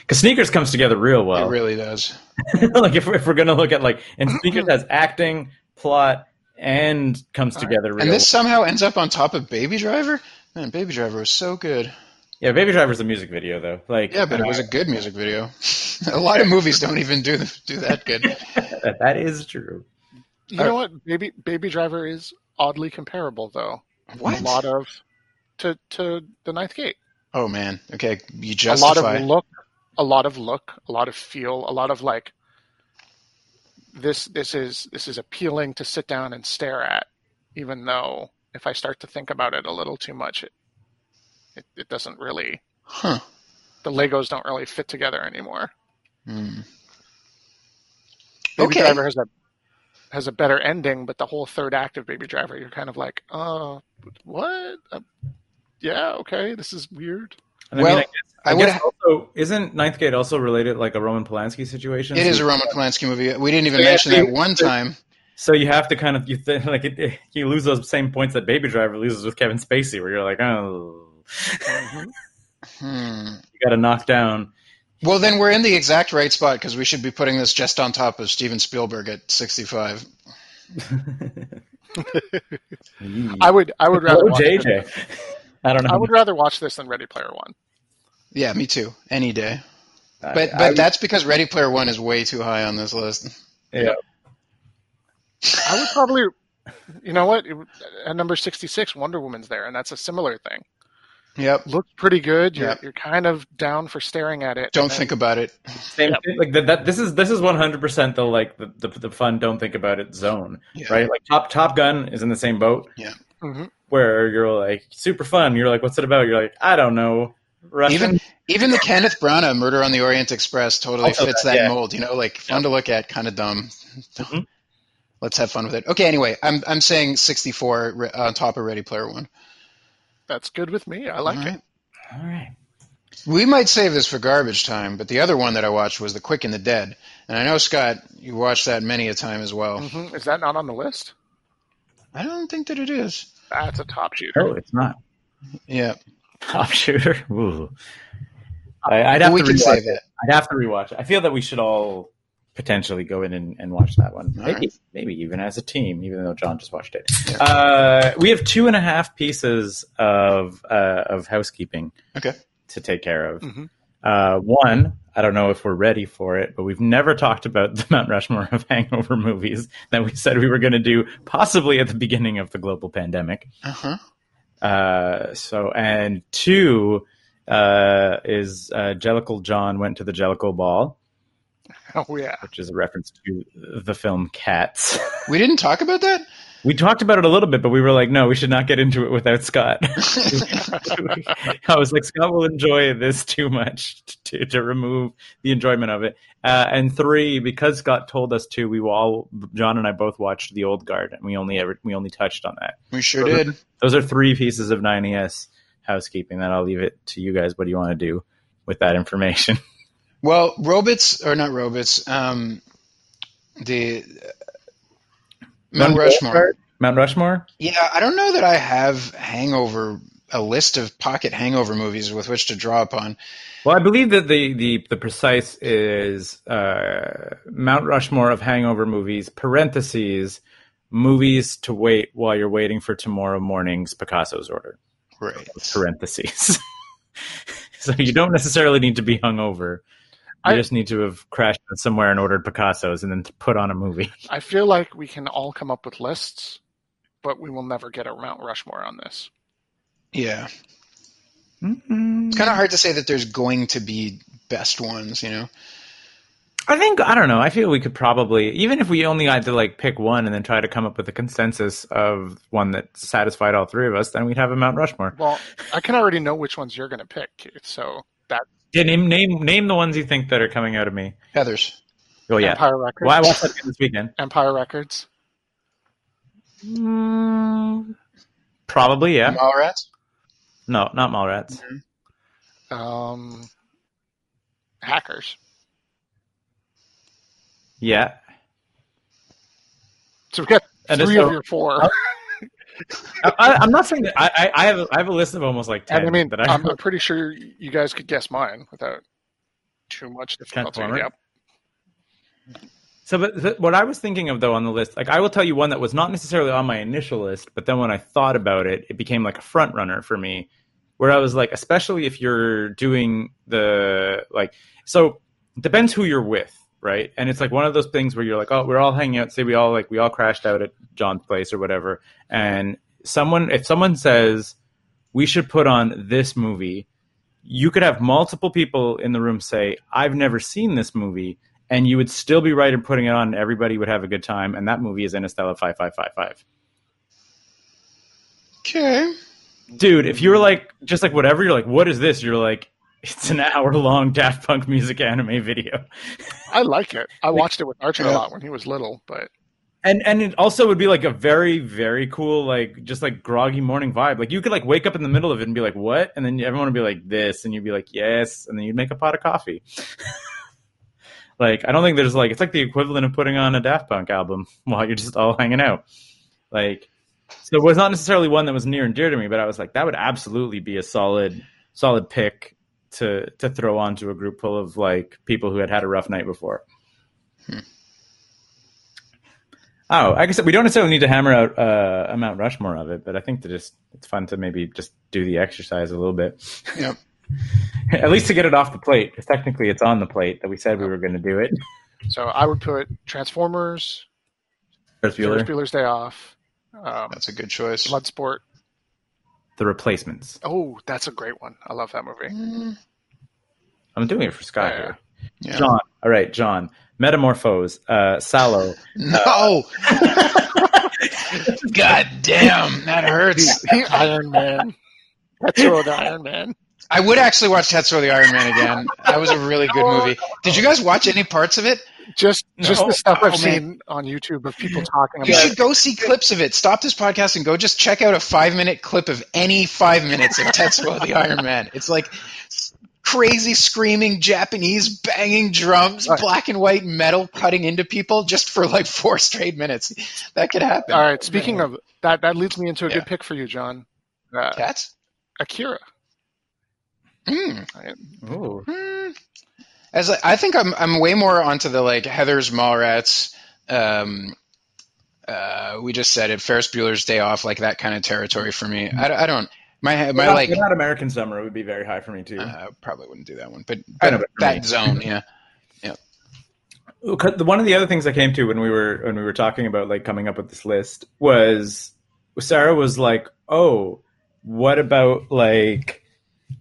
Because sneakers comes together real well. it really does. like if, if we're gonna look at like, and sneakers has acting, plot, and comes together real. And this somehow ends up on top of Baby Driver. Man, Baby Driver was so good. Yeah, Baby Driver's a music video though. Like, Yeah, but it was a good music video. a lot of movies don't even do do that good. that, that is true. You know what? Baby Baby Driver is oddly comparable though. What? A lot of to to the Ninth Gate. Oh man. Okay, you A lot of look, a lot of look, a lot of feel, a lot of like this this is this is appealing to sit down and stare at, even though if I start to think about it a little too much, it it, it doesn't really Huh. the Legos don't really fit together anymore. Hmm. Baby Okay. Driver has a has a better ending, but the whole third act of Baby Driver, you're kind of like, uh, what? Uh, yeah, okay, this is weird. And Well, I mean, I I guess, I would. guess also isn't Ninth Gate also related like a Roman Polanski situation? It So is a Roman Polanski movie. We didn't even Yeah, mention so that you- one time. So you have to kind of you think like it, it- you lose those same points that Baby Driver loses with Kevin Spacey, where you're like, oh, Hmm. you got to knock down. Well, then we're in the exact right spot because we should be putting this just on top of Steven Spielberg at 65. I would I would rather Oh, watch this, JJ. I don't know. I would rather watch this than Ready Player One. Yeah, me too. Any day. I- But I- but that's because Ready Player One is way too high on this list. yeah. I would probably, you know what? At number sixty-six, Wonder Woman's there, and that's a similar thing. Yep. Looks pretty good. You're Yeah. you're kind of down for staring at it. Don't and then- think about it. Same thing. Like that, that. This is this is one hundred percent the like the, the the fun. Don't think about it zone. Yeah. Right. Like Top Top Gun is in the same boat. Mhm. Where you're like super fun. You're like, what's it about? You're like, I don't know. Russian. Even even the Kenneth Branagh Murder on the Orient Express totally Also fits that, that yeah. mold. You know, like fun to look at, kind of dumb. Mhm. Let's have fun with it. Okay. Anyway, I'm I'm saying 64 on top of Ready Player One. That's good with me. I like All it. All right. We might save this for garbage time, but the other one that I watched was The Quick and the Dead, and I know Scott, you watched that many a time as well. hmm Is that not on the list? I don't think that it is. That's a top shooter. Oh, it's not Yeah, top shooter. Ooh. I, I'd have we to can rewatch save it. it. I'd have to rewatch it. I feel that we should all potentially go in and, and watch that one. Maybe, right. maybe even as a team, even though John just watched it. Yeah. Uh, we have two and a half pieces of uh, of housekeeping Okay. to take care of. Mhm. Uh, one, I don't know if we're ready for it, but we've never talked about the Mount Rushmore of hangover movies that we said we were going to do possibly at the beginning of the global pandemic. Uh huh. Uh, so, and two uh, is uh, Jellicle John went to the Jellicle Ball, Oh yeah. which is a reference to the film Cats. We didn't talk about that. we talked about it a little bit, but we were like, no, we should not get into it without Scott. I was like, Scott will enjoy this too much to, to remove the enjoyment of it. Uh, and three, because Scott told us to, we all, John and I both watched The Old Guard, and we only ever we only touched on that. we sure did. Those are three pieces of 9ES housekeeping that I'll leave it to you guys. What do you want to do with that information? Well, robots or not robots? Um, the uh, Mount Rushmore. Mount Rushmore? Yeah, I don't know that I have hangover a list of pocket hangover movies with which to draw upon. Well, I believe that the the, the precise is uh, Mount Rushmore of hangover movies, parentheses, movies to wait while you're waiting for tomorrow morning's Picasso's order, Right. parentheses. so you don't necessarily need to be hungover. You I- just need to have crashed somewhere and ordered Picasso's and then put on a movie. I feel like we can all come up with lists, but we will never get a Mount Rushmore on this. Yeah. Mm-hmm. It's kind of hard to say that there's going to be best ones, you know. I think I don't know. I feel we could probably, even if we only had to like pick one and then try to come up with a consensus of one that satisfied all three of us, then we'd have a Mount Rushmore. Well, I can already know which ones you're going to pick, So that Yeah, name name name the ones you think that are coming out of me. Heather's. Oh yeah. Empire Records. Well, I watched that this weekend. Empire Records. Probably yeah. Mallrats. No, not Mallrats. Um, hackers. Yeah. So we got And Three so- of your four. I, I'm not saying that I, I, have I have a list of almost like ten. and I mean, that I, I'm, pretty sure you guys could guess mine without too much difficulty. So, but th- what I was thinking of though on the list, like I will tell you one that was not necessarily on my initial list, but then when I thought about it, it became like a front runner for me, where I was like, especially if you're doing the like, so depends who you're with, right? And it's like one of those things where you're like, oh, we're all hanging out. Say we all like we all crashed out at John's place or whatever, and someone if someone says we should put on this movie, you could have multiple people in the room say, I've never seen this movie and you would still be right in putting it on. and Everybody would have a good time, and that movie is Interstellar five five five five. Okay. Dude, if you're like just like whatever, you're like, what is this? You're like, it's an hour long Daft Punk music anime video, I like it. I watched it with Archer a lot when he was little, but and and it also would be like a very very cool like just like groggy morning vibe. Like you could like wake up in the middle of it and be like, what? And then everyone would be like this, and you'd be like, yes, and then you'd make a pot of coffee. like I don't think there's like it's like the equivalent of putting on a Daft Punk album while you're just all hanging out. Like so it was not necessarily one that was near and dear to me, but I was like, that would absolutely be a solid solid pick to to throw onto a group full of like people who had had a rough night before. Oh, I guess we don't necessarily need to hammer out uh, a Mount Rushmore of it, but I think to just it's fun to maybe just do the exercise a little bit, Yep. at least to get it off the plate, because technically it's on the plate that we said we were going to do it. so I would put Transformers, Ferris Ferris Bueller's Day Off, um, That's a good choice. Bloodsport. The Replacements. Oh, that's a great one. I love that movie. Mm, I'm doing it for Scott Yeah. here. yeah. John, all right, John. Metamorphose, uh, Salò. No. God damn, that hurts. Iron Man. Tetsuo the Iron Man. I would actually watch Tetsuo the Iron Man again. That was a really good movie. Did you guys watch any parts of it? Just just the stuff I've Oh, seen on YouTube of people talking You should go see clips of it. Stop this podcast and go just check out a five minute clip of any five minutes of Tetsuo the Iron Man. It's like crazy screaming Japanese banging drums, Right. black and white metal cutting into people just for like four straight minutes. That could happen. All right. Speaking of that, that leads me into a Yeah. good pick for you, John. Uh, cats. Akira. Mm. Ooh. Hmm. As I, I think I'm I'm way more onto the like Heather's Mallrats. Um, uh, we just said it. Ferris Bueller's Day Off, like that kind of territory for me. I, don't- I don't. My my like. Wet Hot American Summer would be very high for me too. Uh, probably wouldn't do that one, but, I but know, that me. zone, yeah. The- One of the other things I came to when we were when we were talking about like coming up with this list was Sarah was like, "Oh, what about like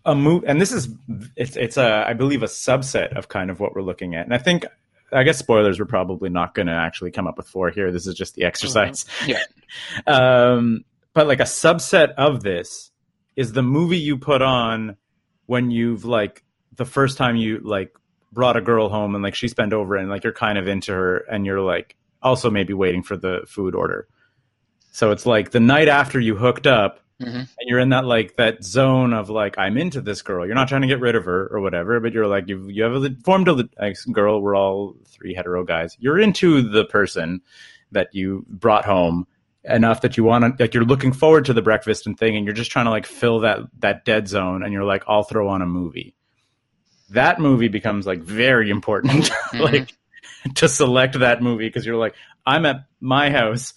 a movie?" And this is it's it's a I believe a subset of kind of what we're looking at. And I think I guess spoilers we're probably not going to actually come up with four here. This is just the exercise. Yeah. um, but like a subset of this is the movie you put on when you've like the first time you like brought a girl home and like she's bent over and like you're kind of into her and you're like also maybe waiting for the food order. So it's like the night after you hooked up Mhm. and you're in that like that zone of like I'm into this girl. You're not trying to get rid of her or whatever, but you're like you you have a formed a like, girl. We're all three hetero guys. You're into the person that you brought home enough that you want to like you're looking forward to the breakfast and thing and you're just trying to like fill that that dead zone and you're like I'll throw on a movie. That movie becomes like very important like to select that movie because you're like I'm at my house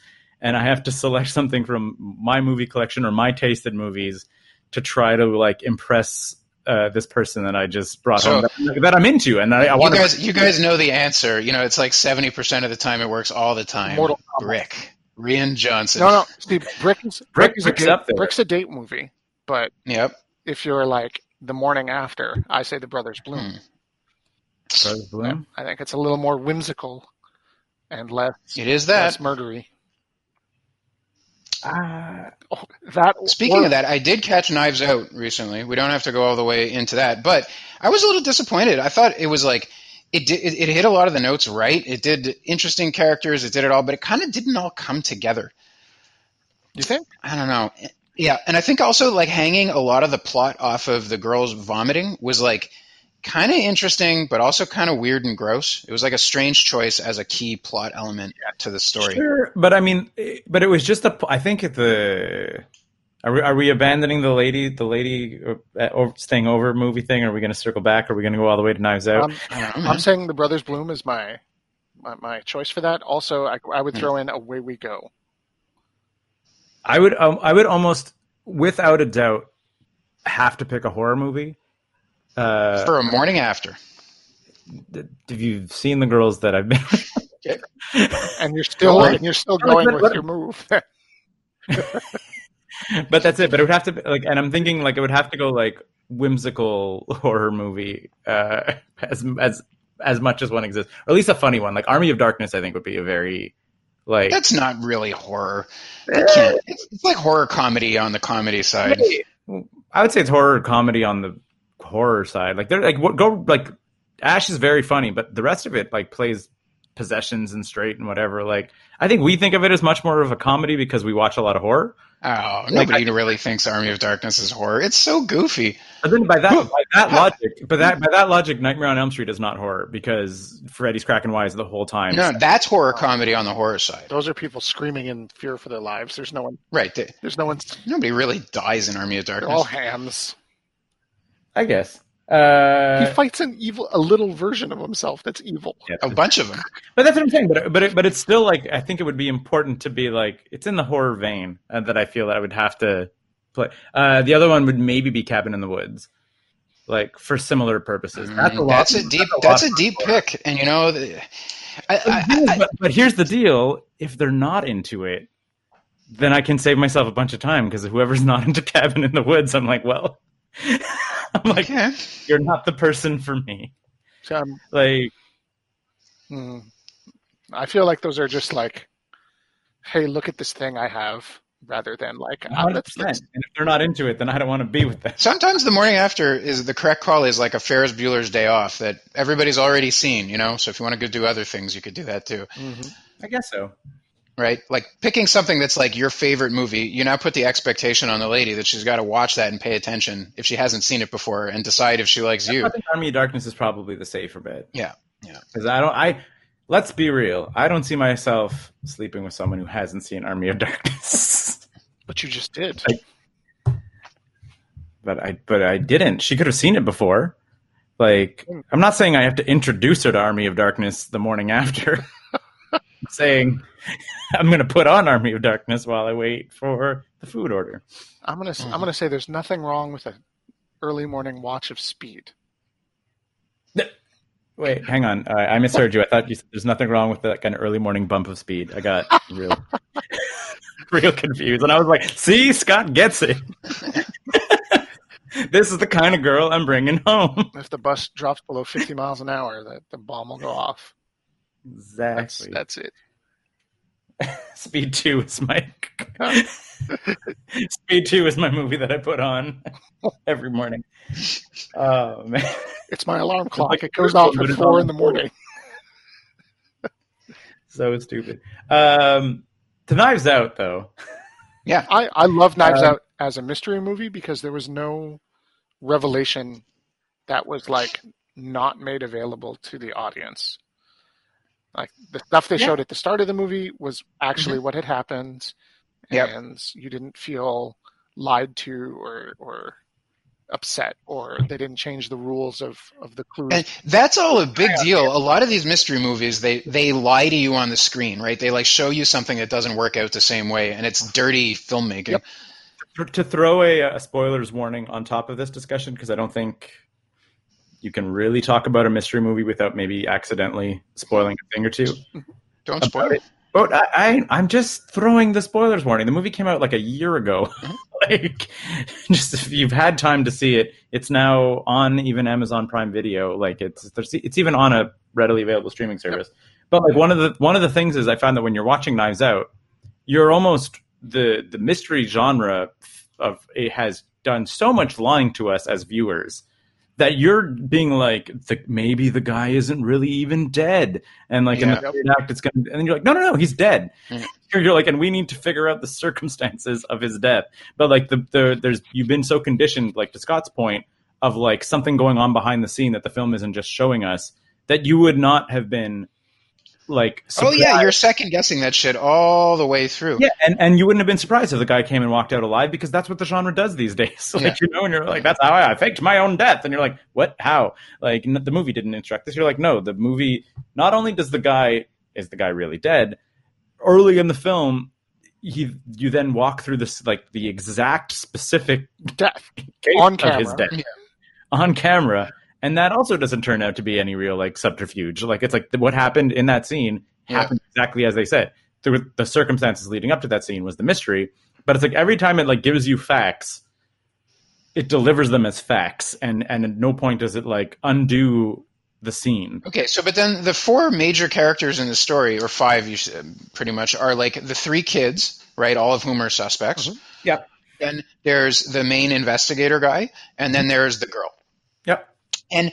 and I have to select something from my movie collection or my tasted movies to try to like impress uh, this person that I just brought So- home that, that I'm into and I, I You want guys, you guys know the answer. You know, it's like seventy percent of the time it works all the time. Mortal Kombat. Brick, Rian Johnson. No, no. Steve, Brick is, Brick is a Brick's date, up there. Brick's a date movie, but Yep. if you're like the morning after, I say The Brothers Bloom. Hmm. Rose Bloom. I think it's a little more whimsical and less It is that. less murdery. Ah, Oh, that Speaking or- of that, I did catch Knives Out recently. We don't have to go all the way into that, but I was a little disappointed. I thought it was like it did, it, it hit a lot of the notes right. It did interesting characters. It did it all, but it kind of didn't all come together. you think? I don't know. Yeah, and I think also like hanging a lot of the plot off of the girls vomiting was like kind of interesting, but also kind of weird and gross. It was like a strange choice as a key plot element to the story. Sure, but I mean, eh, but it was just a. I think the. Are we, are we abandoning the lady, the lady uh, or staying over movie thing? Or are we going to circle back? Are we going to go all the way to Knives Out? I'm, I don't know, I'm saying the Brothers Bloom is my my, my choice for that. Also, I, I would Hmm. throw in Away We Go. I would um, I would almost without a doubt have to pick a horror movie. Uh, For a morning after. Have you've seen the girls that I've been, And you're still and you're still going with your move. but that's it. But it would have to be, like, and I'm thinking like it would have to go like whimsical horror movie uh, as as as much as one exists, or at least a funny one. Like Army of Darkness, I think would be a very like That's not really horror. It's, it's like horror comedy on the comedy side. I would say it's horror comedy on the horror side. Like they're like what go like Ash is very funny, but the rest of it like plays possessions and straight and whatever. Like I think we think of it as much more of a comedy because we watch a lot of horror. Oh, nobody really thinks Army of Darkness is horror. It's so goofy. But then by that by that logic, but that by that logic, Nightmare on Elm Street is not horror because Freddy's cracking wise the whole time. No, that's horror comedy on the horror side. Those are people screaming in fear for their lives. There's no one. Right. They, There's no one. nobody really dies in Army of They're all Darkness. hands. I guess. Uh, he fights an evil, a little version of himself that's evil. yeah. A bunch of them. But that's what I'm saying. But but it, but it's still like I think it would be important to be like it's in the horror vein uh, that I feel that I would have to play. Uh, the other one would maybe be Cabin in the Woods, like for similar purposes. That's a, lot, Mm, That's a deep. lot That's a deep horror. pick. And you know, the- I, I, I, but, but here's the deal: if they're not into it, then I can save myself a bunch of time because whoever's not into Cabin in the Woods, I'm like, well, I'm like, okay. you're not the person for me. So I'm, Like, hmm, I feel like those are just like, hey, look at this thing I have, rather than like, ah, 100%. let's, let's And if they're not into it, then I don't want to be with them. Sometimes the morning after is the correct call is like a Ferris Bueller's Day Off that everybody's already seen. You know, so if you want to go do other things, you could do that too. Mhm. I guess so. Right? Like picking something that's like your favorite movie, you now put the expectation on the lady that she's got to watch that and pay attention if she hasn't seen it before and decide if she likes you. I think Army of Darkness is probably the safer bet. Yeah, yeah. Because I don't. I let's be real. I don't see myself sleeping with someone who hasn't seen Army of Darkness. But you just did. but I but I didn't. She could have seen it before. Like hmm. I'm not saying I have to introduce her to Army of Darkness the morning after. I'm saying I'm going to put on Army of Darkness while I wait for the food order. I'm gonna. s Mhm. am gonna say there's nothing wrong with a early morning watch of Speed. Wait, hang on. Uh, I misheard you. I thought you said there's nothing wrong with that kind of early morning bump of speed. I got real, real confused, and I was like, "See, Scott gets it. this is the kind of girl I'm bringing home." If the bus drops below 50 miles an hour, that the bomb will go off. That's Exactly. that's it. Speed Two is my Speed Two is my movie that I put on every morning. Oh man, It's my alarm clock. It goes off at four in the morning. so stupid. Um, to Knives Out though. Yeah. I, I love Knives Um, Out as a mystery movie because there was no revelation that was like not made available to the audience. Like the stuff they Yeah. showed at the start of the movie was actually mm-hmm. what had happened, Yep. and you didn't feel lied to or or upset, or they didn't change the rules of of the clues. And that's all a big deal. A lot of these mystery movies, they they lie to you on the screen, right? They like show you something that doesn't work out the same way, and it's dirty filmmaking. Yep. To throw a, a spoilers warning on top of this discussion because I don't think you can really talk about a mystery movie without maybe accidentally spoiling a thing or two. Don't spoil it. But I, I I'm just throwing the spoilers warning. The movie came out like a year ago. Mm-hmm. like just if you've had time to see it, it's now on even Amazon Prime Video. Like it's there's, it's even on a readily available streaming service. But like one of the one of the things is I found that when you're watching Knives Out, you're almost the the mystery genre of it has done so much lying to us as viewers that you're being like the, maybe the guy isn't really even dead and like in the Yeah. third act it's gonna and then you're like no no no he's dead Mhm. you're like and we need to figure out the circumstances of his death but like the, the there's you've been so conditioned like to scott's point of like something going on behind the scene that the film isn't just showing us that you would not have been like Oh yeah, you're second guessing that shit all the way through. Yeah, and, and you wouldn't have been surprised if the guy came and walked out alive because that's what the genre does these days. Like Yeah. you know, and you're like, that's how I, I faked my own death, and you're like, what? How? Like the movie didn't instruct this. You're like, no, the movie. Not only does the guy is the guy really dead, early in the film, he you then walk through this like the exact specific Death case on of camera. his death Yeah. on camera. And that also doesn't turn out to be any real like subterfuge. Like it's like what happened in that scene Yeah. happened exactly as they said. The, the circumstances leading up to that scene was the mystery, but it's like every time it like gives you facts, it delivers them as facts, and and at no point does it like undo the scene. Okay, so but then the four major characters in the story, or five, you pretty much, are like the three kids, right? All of whom are suspects. Mm-hmm. Yep. Then there's the main investigator guy, and then there's the girl. Yep. And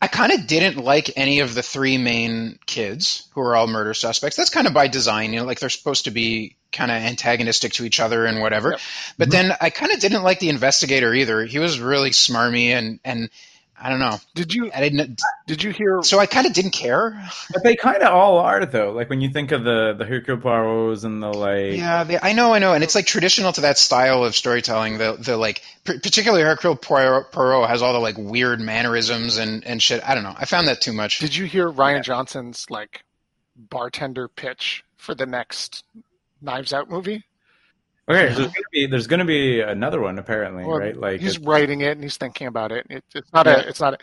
I kind of didn't like any of the three main kids who are all murder suspects. That's kind of by design, you know, like they're supposed to be kind of antagonistic to each other and whatever. Yep. But then I kind of didn't like the investigator either. He was really smarmy and and I don't know. Did you I didn't. did you hear? So I kind of didn't care. But they kind of all are though. Like when you think of the the Hercule Poirot's and the like. Yeah, they, I know, I know, and it's like traditional to that style of storytelling. The the like, p- particularly Hercule Poirot, Poirot has all the like weird mannerisms and and shit. I don't know. I found that too much. Did you hear Rian Johnson's like bartender pitch for the next Knives Out movie? Okay, so there's gonna be there's gonna be another one apparently, Well, right? Like he's writing it and he's thinking about it. it it's not Yeah. a. It's not a.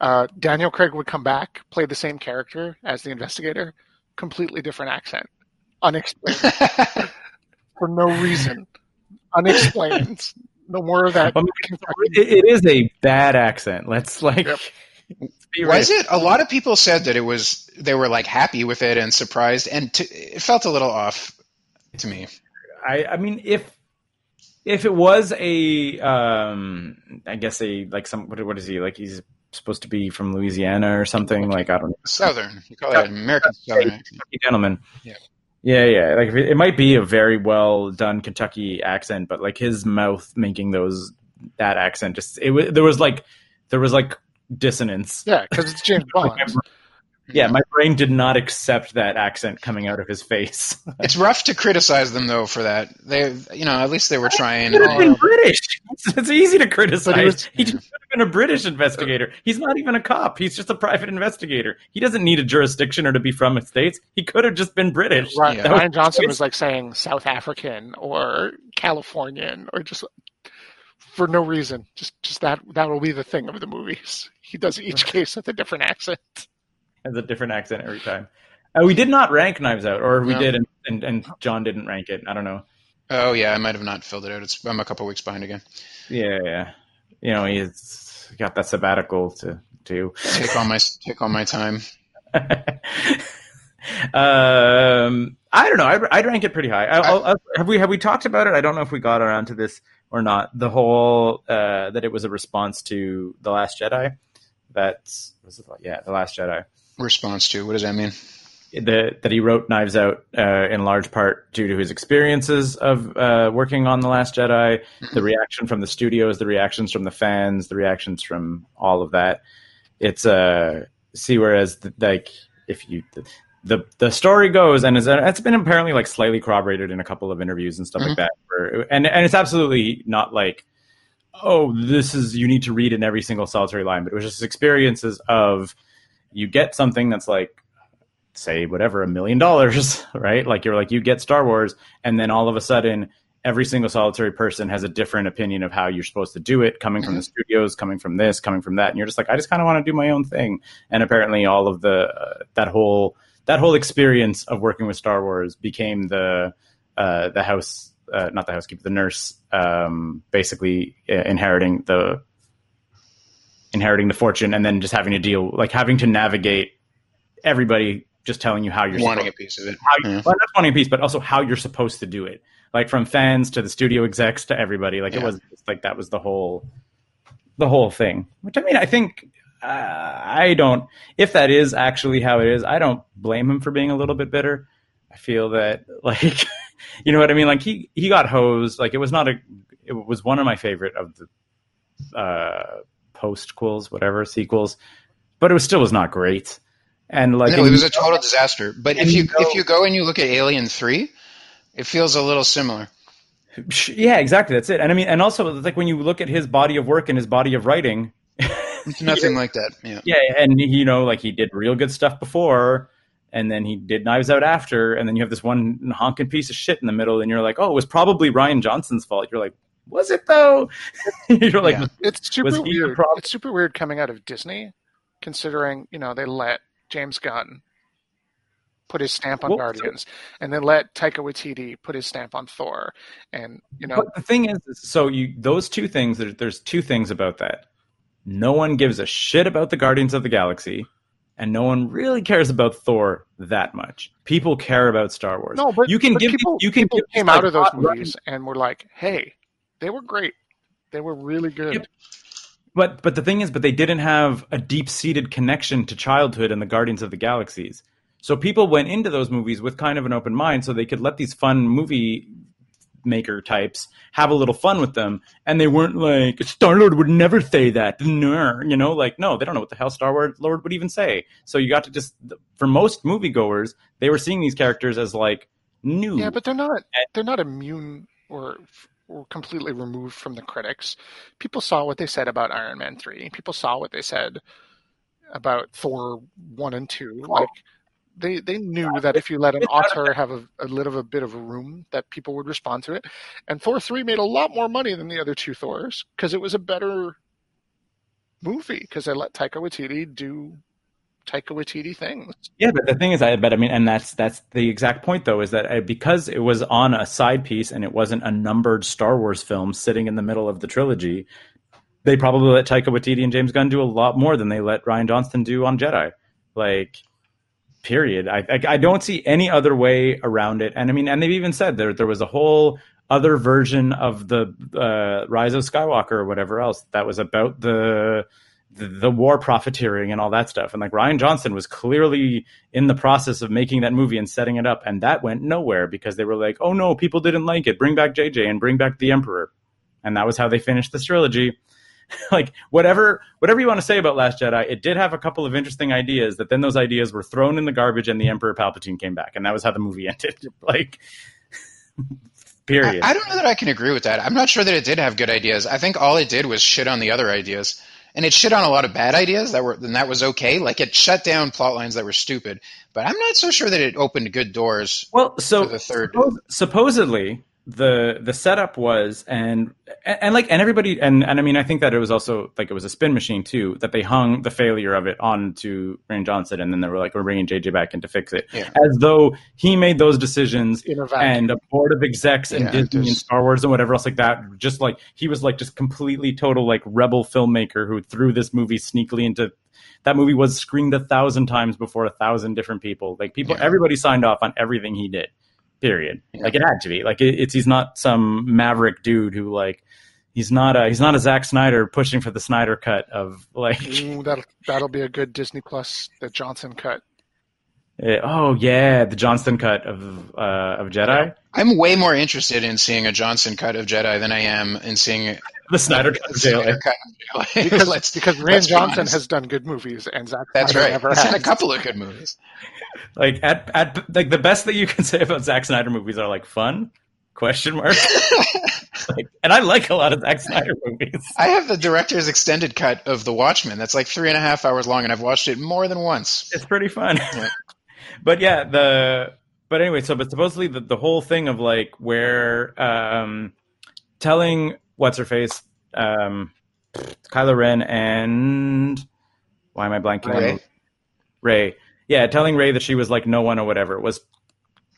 Uh, Daniel Craig would come back, play the same character as the investigator, completely different accent, unexplained for no reason, unexplained. No more of that. Well, Kentucky- it, it is a bad accent. Let's like Yep. be Was real. it? A lot of people said that it was. They were like happy with it and surprised, and to, it felt a little off to me. I I mean if if it was a um I guess a like some what, what is he like he's supposed to be from Louisiana or something like I don't know Southern, you call it American Southern. Kentucky gentleman. Yeah. Yeah, yeah. Like it, it might be a very well done Kentucky accent, but like his mouth making those that accent just it was there was like there was like dissonance. yeah, because it's James Bond. My br- yeah, my brain did not accept that accent coming out of his face. It's rough to criticize them though for that. They, you know, at least they were trying. He could have been British. It's, it's easy to criticize. He was- he just could have been a British investigator. He's not even a cop. He's just a private investigator. He doesn't need a jurisdiction or to be from the states. He could have just been British. Rian, Yeah. Rian Johnson was like saying South African or Californian or just for no reason. Just just that that will be the thing of the movies. He does each case with a different accent. Has a different accent every time. Uh, we did not rank Knives Out, or we No. did, and, and, and John didn't rank it. I don't know. oh yeah, I might have not filled it out. It's I'm a couple weeks behind again. Yeah, yeah. You know, he's got that sabbatical to do. Take all my take all my time. um, I don't know. I'd, I'd rank it pretty high. I, I'll, I'll- have we have we talked about it? I don't know if we got around to this or not. The whole uh, that it was a response to the Last Jedi. That's was it, yeah, the Last Jedi. Response to what does that mean? The, that he wrote Knives Out uh, in large part due to his experiences of uh, working on the Last Jedi, the reaction from the studios, the reactions from the fans, the reactions from all of that. It's uh see whereas the, like if you the, the the story goes and it's, it's been apparently like slightly corroborated in a couple of interviews and stuff like that where, and and it's absolutely not like oh this is you need to read in every single solitary line but it was just experiences of you get something that's like say whatever a million dollars right? Like you're like you get star wars and then all of a sudden every single solitary person has a different opinion of how you're supposed to do it coming from the studios coming from this coming from that and you're just like i just kind of want to do my own thing. And apparently all of the uh, that whole that whole experience of working with star wars became the uh, the house uh, not the housekeeper the nurse um, basically uh, inheriting the inheriting the fortune and then just having to deal like having to navigate everybody just telling you how you're Wanting supposed a piece of it. how Yeah. well, not wanting a piece, but also how you're supposed to do it. Like from fans to the studio execs to everybody. Like it was just like that was the whole the whole thing. Which I mean, I think uh, I don't. If that is actually how it is, I don't blame him for being a little bit bitter. I feel that like you know what I mean. Like he he got hosed. Like it was not a. It was one of my favorite of the uh, postquels, whatever sequels, but it was still was not great. And like no, it was a total disaster. But if you you go- if you go and you look at Alien Three, it feels a little similar. yeah, exactly. That's it. And I mean, and also like when you look at his body of work and his body of writing, It's nothing like that. Yeah. yeah, and you know, like he did real good stuff before, and then he did Knives Out after, and then you have this one honking piece of shit in the middle, and you're like, oh, it was probably Rian Johnson's fault. You're like, was it though? you're like, Yeah. It's super weird. It's super weird coming out of Disney, considering you know they let James Gunn put his stamp on Well, Guardians, and then let Taika Waititi put his stamp on Thor, and you know But the thing is, so you those two things. There, there's two things about that. No one gives a shit about the Guardians of the Galaxy, and no one really cares about Thor that much. People care about Star Wars. no, but you can but give people, you can people give came like, out of those movies and were like, hey, they were great, they were really good. Yep. But but the thing is, but they didn't have a deep seated connection to childhood and the Guardians of the Galaxies. So people went into those movies with kind of an open mind, so they could let these fun movie maker types have a little fun with them, and they weren't like Star Lord would never say that, Nah," you know, like no, they don't know what the hell Star Lord would even say. So you got to just for most moviegoers, they were seeing these characters as like new. Yeah, but they're not they're not immune or or completely removed from the critics. People saw what they said about Iron Man 3. People saw what they said about Thor 1 and 2. Like they they knew that if you let an author have a, a little a bit of a room that people would respond to it. And Thor 3 made a lot more money than the other two Thors because it was a better movie because they let Taika Waititi do Taika Waititi things. Yeah, but the thing is, I but I mean, and that's that's the exact point though, is that uh, because it was on a side piece and it wasn't a numbered Star Wars film sitting in the middle of the trilogy, they probably let Taika Waititi and James Gunn do a lot more than they let Ryan Johnston do on Jedi. Like, period. I I, I don't see any other way around it. And I mean, and they've even said there there was a whole other version of the uh, Rise of Skywalker or whatever else that was about the the, war profiteering and all that stuff. And like Rian Johnson was clearly in the process of making that movie and setting it up, and that went nowhere because they were like, "Oh no, people didn't like it. Bring back JJ and bring back the Emperor." And that was how they finished this trilogy. like whatever whatever you want to say about Last Jedi, it did have a couple of interesting ideas that then those ideas were thrown in the garbage and the Emperor Palpatine came back, and that was how the movie ended. like period. I, I don't know that I can agree with that. I'm not sure that it did have good ideas. I think all it did was shit on the other ideas. And it shit on a lot of bad ideas that were and that was okay. Like it shut down plot lines that were stupid. But I'm not so sure that it opened good doors Well, so for the third. Suppos- supposedly the the setup was and, and like and everybody and and I mean I think that it was also like it was a spin machine too that they hung the failure of it onto Rian Johnson and then they were like we're bringing JJ back in to fix it Yeah. as though he made those decisions and a board of execs and Yeah, Disney and Star Wars and whatever else like that just like he was like just completely total like rebel filmmaker who threw this movie sneakily into that movie was screened a thousand times before a thousand different people like people Yeah. everybody signed off on everything he did period Yeah. like it had to be like it, it's he's not some maverick dude who like he's not a he's not a Zack Snyder pushing for the Snyder cut of like Ooh, that'll that'll be a good Disney Plus, the Johnson cut. eh, oh yeah the Johnston cut of uh of Jedi I'm way more interested in seeing a Johnson cut of Jedi than I am in seeing the Snyder cut of a Snyder JLA cut of JLA. Because, Let's- because Rian let's be Johnson has done good movies and Zack That's Snyder right. never He's has. a couple of good movies. Like at at like the best that you can say about Zack Snyder movies are like fun question mark like, and I like a lot of Zack Snyder movies I have the director's extended cut of The Watchmen. That's like three and a half hours long, and I've watched it more than once. it's pretty fun. Yeah. but yeah, the but anyway, so but supposedly the, the whole thing of like where um telling what's her face, um Kylo Ren and why am I blanking on Rey? Rey. Yeah, telling Rey that she was like no one or whatever was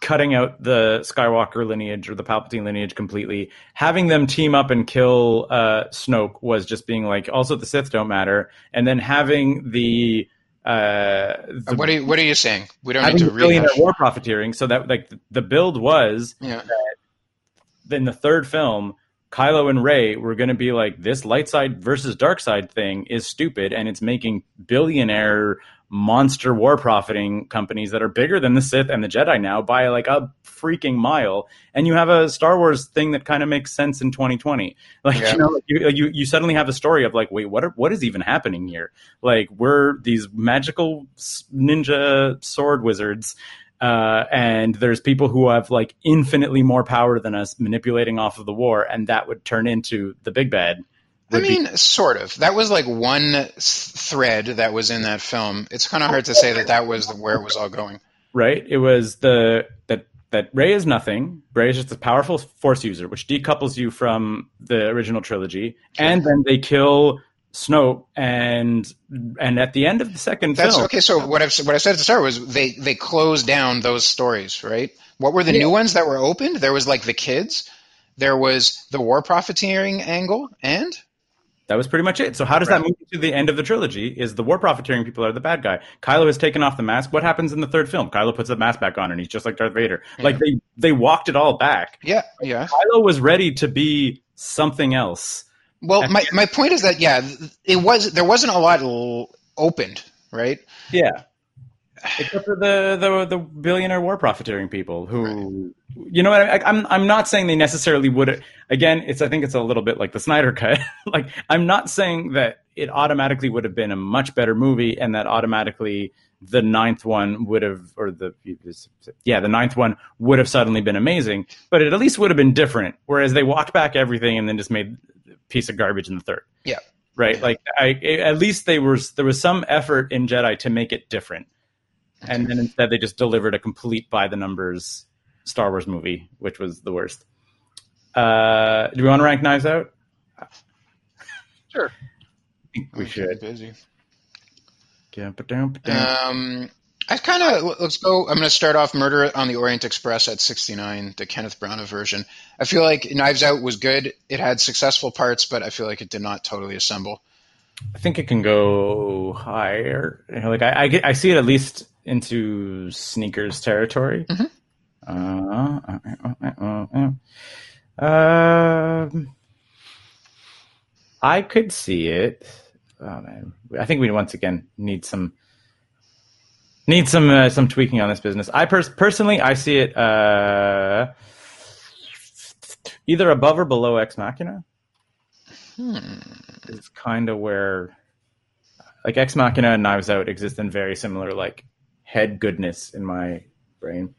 cutting out the Skywalker lineage or the Palpatine lineage completely. Having them team up and kill uh, Snoke was just being like, also the Sith don't matter, and then having the uh, the, what are you What are you saying? We don't need to billionaire war profiteering, so that like the build was Yeah. in the third film, Kylo and Rey were going to be like this light side versus dark side thing is stupid and it's making billionaire monster war profiting companies that are bigger than the Sith and the Jedi now by like a freaking mile. And you have a Star Wars thing that kind of makes sense in 2020. Like Yeah. you know, you, you you suddenly have a story of like, wait, what are, what is even happening here? Like we're these magical ninja sword wizards. Uh, and there's people who have like infinitely more power than us manipulating off of the war, and that would turn into the big bad. I would be- mean, sort of. That was like one thread that was in that film. It's kind of hard to say that that was the, where it was all going. right? It was the that that Rey is nothing. Rey is just a powerful force user, which decouples you from the original trilogy, and then they kill Snoke, and and at the end of the second That's film, okay. So what I've what I said at the start was they they closed down those stories, right? What were the new ones that were opened? There was like the kids, there was the war profiteering angle, and that was pretty much it. So how does that move to the end of the trilogy? Is the war profiteering people are the bad guy? Kylo has taken off the mask. What happens in the third film? Kylo puts the mask back on, and he's just like Darth Vader. Like they they walked it all back. yeah, yeah. Kylo was ready to be something else. Well, my my point is that yeah, it was there wasn't a lot l- opened, right? Yeah. Except for the, the the billionaire war profiteering people who, you know, what I, I'm I'm not saying they necessarily would. Again, it's I think it's a little bit like the Snyder cut. like I'm not saying that it automatically would have been a much better movie, and that automatically the ninth one would have, or the yeah, the ninth one would have suddenly been amazing. But it at least would have been different. Whereas they walked back everything and then just made a piece of garbage in the third Yeah. right? Like I, at least they were there was some effort in Jedi to make it different, and then instead they just delivered a complete by the numbers Star Wars movie, which was the worst. Uh, do we want to rank Knives Out? Sure. I think we should. Busy. Yeah, ba-dum, ba-dum. Um, I kind of let's go. I'm going to start off Murder on the Orient Express at 69, the Kenneth Branagh version. I feel like Knives Out was good. It had successful parts, but I feel like it did not totally assemble. I think it can go higher. You know, like I, I, I see it at least into sneakers territory. Uh, uh, uh, uh, uh, um, I could see it. Oh man, I think we once again need some need some uh, some tweaking on this business. I pers- personally I see it uh, either above or below Ex Machina. It's kind of where like Ex Machina and Knives Out exist in very similar like head goodness in my brain.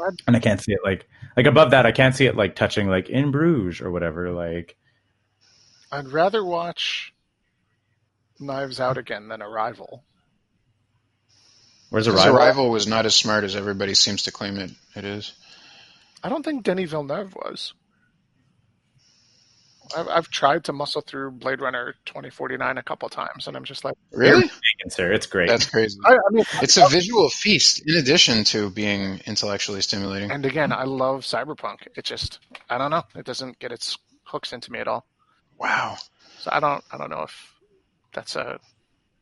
I'd- And I can't see it like like above that. I can't see it like touching like in Bruges or whatever. Like I'd rather watch Knives Out again than Arrival. where's His Arrival? Arrival was not as smart as everybody seems to claim it, it is. I don't think Denis Villeneuve was. I've, I've tried to muscle through Blade Runner 2049 a couple times, and I'm just like, Really? Sir, it's great. That's crazy. I, I mean, It's a visual feast in addition to being intellectually stimulating. and again, I love cyberpunk. It just, I don't know, it doesn't get its hooks into me at all. Wow. So I don't, I don't know if that's a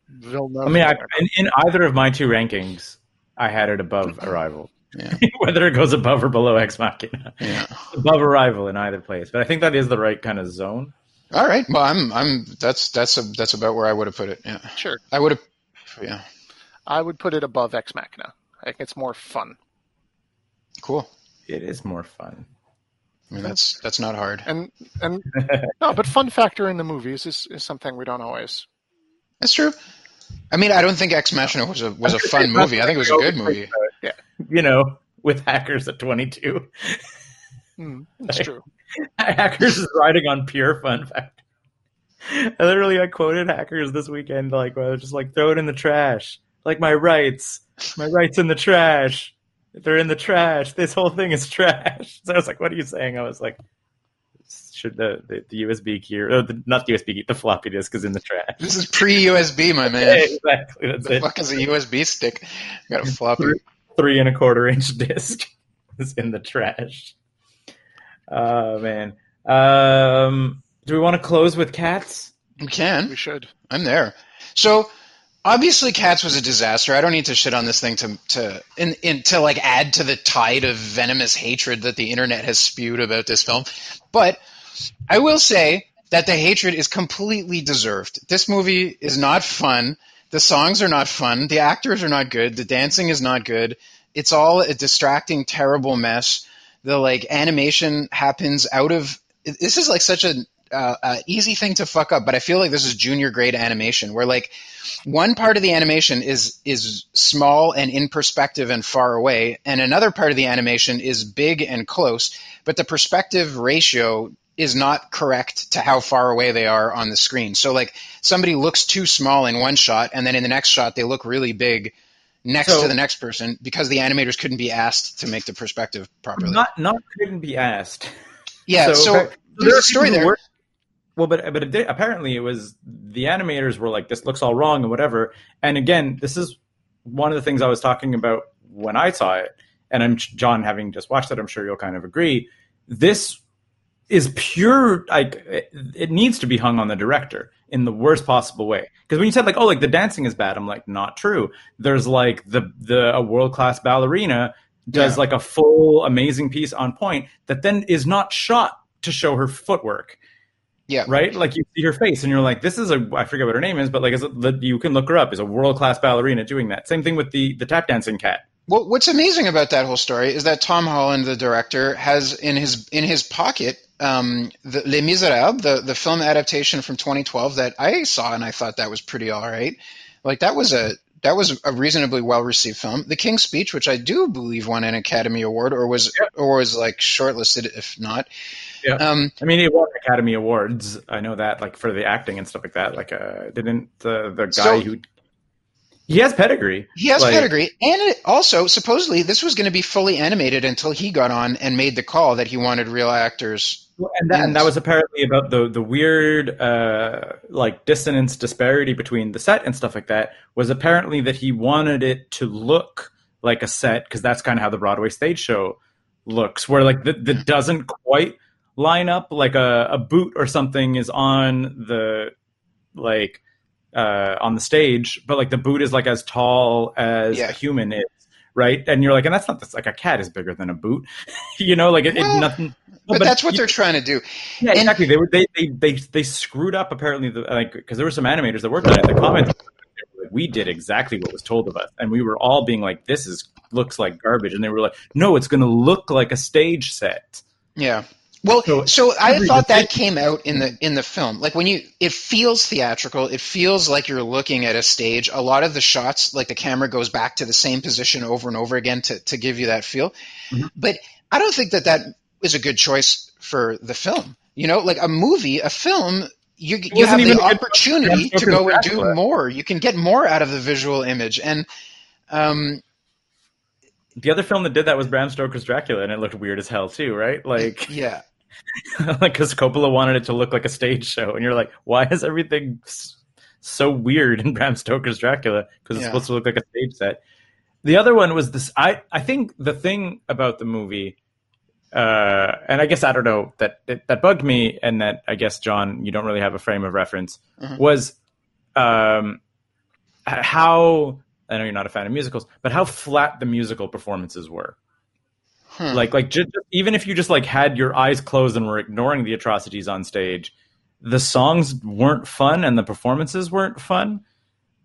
Villeneuve. I mean, I, in, in either of my two rankings, I had it above Arrival. Yeah. Whether it goes above or below Ex Machina, Yeah. above Arrival in either place. But I think that is the right kind of zone. All right. Well, I'm I'm that's that's a, that's about where I would have put it. Yeah. Sure, I would have. Yeah. I would put it above Ex Machina. I think it's more fun. Cool. It is more fun. I mean, that's that's not hard. And and no, but fun factor in the movies is, is something we don't always. That's true. I mean, I don't think Ex Machina was a was a fun movie. I think it was a good movie. You know, with hackers at 22. Hmm, that's it's true. hackers is riding on pure fun fact. I literally I quoted hackers this weekend, like where I was just like throw it in the trash, like my rights, my rights in the trash. They're in the trash. This whole thing is trash. So I was like, "What are you saying?" I was like, "Should the the, the USB key or the, not the USB key, the floppy disk is in the trash?" This is pre USB, my man. exactly. That's the it. fuck is a USB stick? Got a floppy. Three and a quarter inch disc is in the trash. Oh man. Um, do we want to close with cats? We can. We should. I'm there. So obviously, Cats was a disaster. I don't need to shit on this thing to to in, in to like add to the tide of venomous hatred that the internet has spewed about this film. But I will say that the hatred is completely deserved. This movie is not fun. The songs are not fun. The actors are not good. The dancing is not good. It's all a distracting, terrible mess. The like animation happens out of. This is like such a uh, uh, easy thing to fuck up, but I feel like this is junior grade animation, where like one part of the animation is is small and in perspective and far away, and another part of the animation is big and close, but the perspective ratio is not correct to how far away they are on the screen. So like somebody looks too small in one shot, and then in the next shot they look really big next So- to the next person because the animators couldn't be asked to make the perspective properly. Not not couldn't be asked. yeah, so, okay, there's a story are people who there. work- Well, but but it did, apparently it was the animators were like this looks all wrong and whatever. And again, this is one of the things I was talking about when I saw it. And I'm John, having just watched it, I'm sure you'll kind of agree. This is pure like it, it needs to be hung on the director in the worst possible way. Because when you said like, oh, like the dancing is bad, I'm like, not true. There's like the the a world class ballerina does Yeah. like a full amazing piece on point that then is not shot to show her footwork Yeah, right? Like you see her face, and you're like, "This is a I forget what her name is, but like, is you can look her up. Is a world class ballerina doing that? Same thing with the the tap dancing cat. Well, what's amazing about that whole story is that Tom Holland, the director, has in his in his pocket um, the, Les Miserables, the the film adaptation from 2012 that I saw and I thought that was pretty all right. Like that was a that was a reasonably well received film. The King's Speech, which I do believe won an Academy Award or was or was like shortlisted, if not. Yeah. Um, I mean, it won Academy Awards. I know that, like for the acting and stuff like that. Like, uh, didn't the the guy So- who he has pedigree. He has Like- pedigree, and it also supposedly this was going to be fully animated until he got on and made the call that he wanted real actors. And that, and that was apparently about the the weird uh, like dissonance disparity between the set and stuff like that was apparently that he wanted it to look like a set because that's kind of how the Broadway stage show looks where like the, that doesn't quite line up like a, a boot or something is on the like uh, on the stage but like the boot is like as tall as Yeah. a human is right and you're like and that's not this like a cat is bigger than a boot you know like it, it Well, nothing But, but that's what you- they're trying to do. yeah, And- exactly. They were they, they they they screwed up apparently the, like because there were some animators that worked on it. The comments like, we did exactly what was told of us, and we were all being like, "This is looks like garbage," and they were like, "No, it's going to look like a stage set." Yeah. Well, So- so, I every thought that came out in the in the film. Like when you, it feels theatrical. It feels like you're looking at a stage. A lot of the shots, like the camera goes back to the same position over and over again to to give you that feel. Mm-hmm. But I don't think that that is a good choice for the film. You know, like a movie, a film. You, you have even the opportunity to go and do Dracula. more. You can get more out of the visual image, and um, The other film that did that was Bram Stoker's Dracula, and it looked weird as hell too, right? Like, yeah. like because Coppola wanted it to look like a stage show, and you're like, why is everything so weird in Bram Stoker's Dracula? Because it's Yeah. supposed to look like a stage set. The other one was this. I I think the thing about the movie, uh, and I guess I don't know that that, that bugged me, and that I guess John, you don't really have a frame of reference, Mhm. was um, how I know you're not a fan of musicals, but how flat the musical performances were Hmm. like like just, even if you just like had your eyes closed and were ignoring the atrocities on stage the songs weren't fun and the performances weren't fun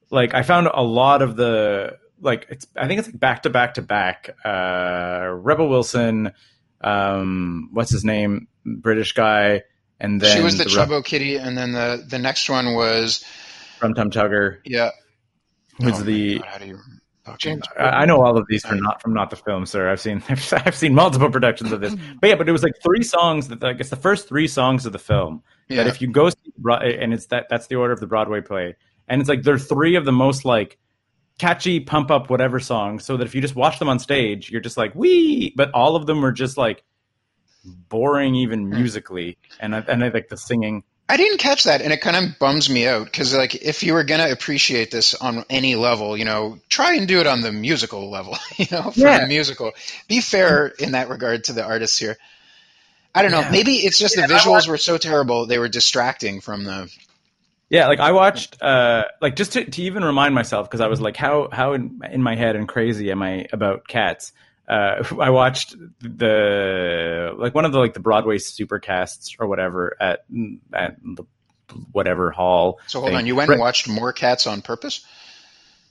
like i found a lot of the like it's i think it's like back to back to back uh rebel wilson um what's his name british guy and then she was the, Re- Chubbo Kitty, and then the the next one was from tum tugger yeah. who's Oh the God, how do you fucking- James. I I know all of these from not from not the film, sir. I've seen I've seen multiple productions of this, but yeah, but it was like three songs that I guess the first three songs of the film. Yeah. That if you go see and it's that that's the order of the Broadway play, and it's like they're three of the most like catchy pump up whatever songs. So that if you just watch them on stage, you're just like wee, but all of them were just like boring even musically, and I, and I like the singing. I didn't catch that, and it kind of bums me out because, like, if you were gonna appreciate this on any level, you know, try and do it on the musical level. You know, for Yeah. the musical, be fair in that regard to the artists here. I don't know. Yeah. Maybe it's just Yeah, the visuals watched- were so terrible they were distracting from the. Yeah, like I watched, uh, like just to, to even remind myself, because I was like, how how in, in my head and crazy am I about cats? Uh, I watched the like one of the like the Broadway supercasts or whatever at at the whatever hall. So hold thing. on, you went and watched more cats on purpose?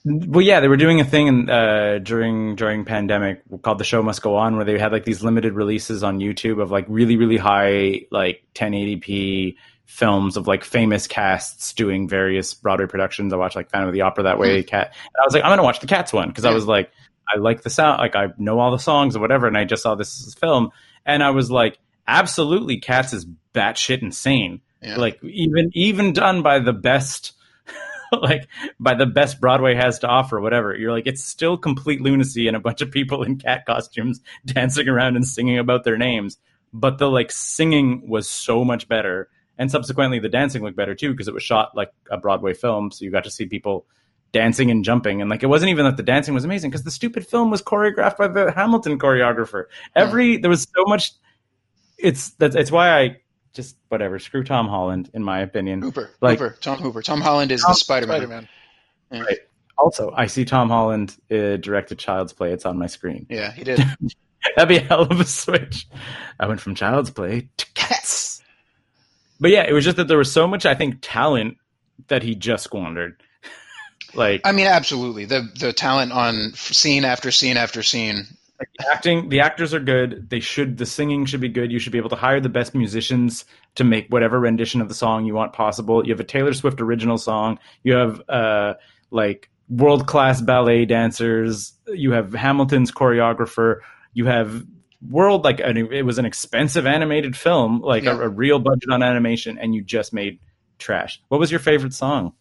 Well, yeah, they were doing a thing in, uh, during during pandemic called the show must go on, where they had like these limited releases on YouTube of like really really high like 1080p films of like famous casts doing various Broadway productions. I watched like Phantom of the Opera that way, Cat. And I was like, I'm gonna watch the Cats one because I was like, I like the sound, like I know all the songs or whatever, and I just saw this film, and I was like, absolutely, Cats is batshit insane. Yeah. Like even even done by the best like by the best Broadway has to offer, whatever. You're like, it's still complete lunacy and a bunch of people in cat costumes dancing around and singing about their names. But the like singing was so much better, and subsequently the dancing looked better too because it was shot like a Broadway film, so you got to see people dancing and jumping, and like it wasn't even that the dancing was amazing because the stupid film was choreographed by the Hamilton choreographer. Every there was so much. It's that's it's why I just whatever screw Tom Holland in my opinion. Hooper, Like- Hooper, Tom Hooper. Tom Holland is Tom- the Spider-Man. Spider-Man. Yeah. Also, I see Tom Holland uh, directed Child's Play. It's on my screen. yeah, he did. That'd be a hell of a switch. I went from Child's Play to Cats. But yeah, it was just that there was so much, I think, talent that he just squandered. Like, I mean, absolutely. The the talent on scene after scene after scene. the acting, the actors are good. They should, the singing should be good. You should be able to hire the best musicians to make whatever rendition of the song you want possible. You have a Taylor Swift original song. You have uh, like world class ballet dancers. You have Hamilton's choreographer. You have world like an, it was an expensive animated film, like Yeah. a, a real budget on animation, and you just made trash. What was your favorite song?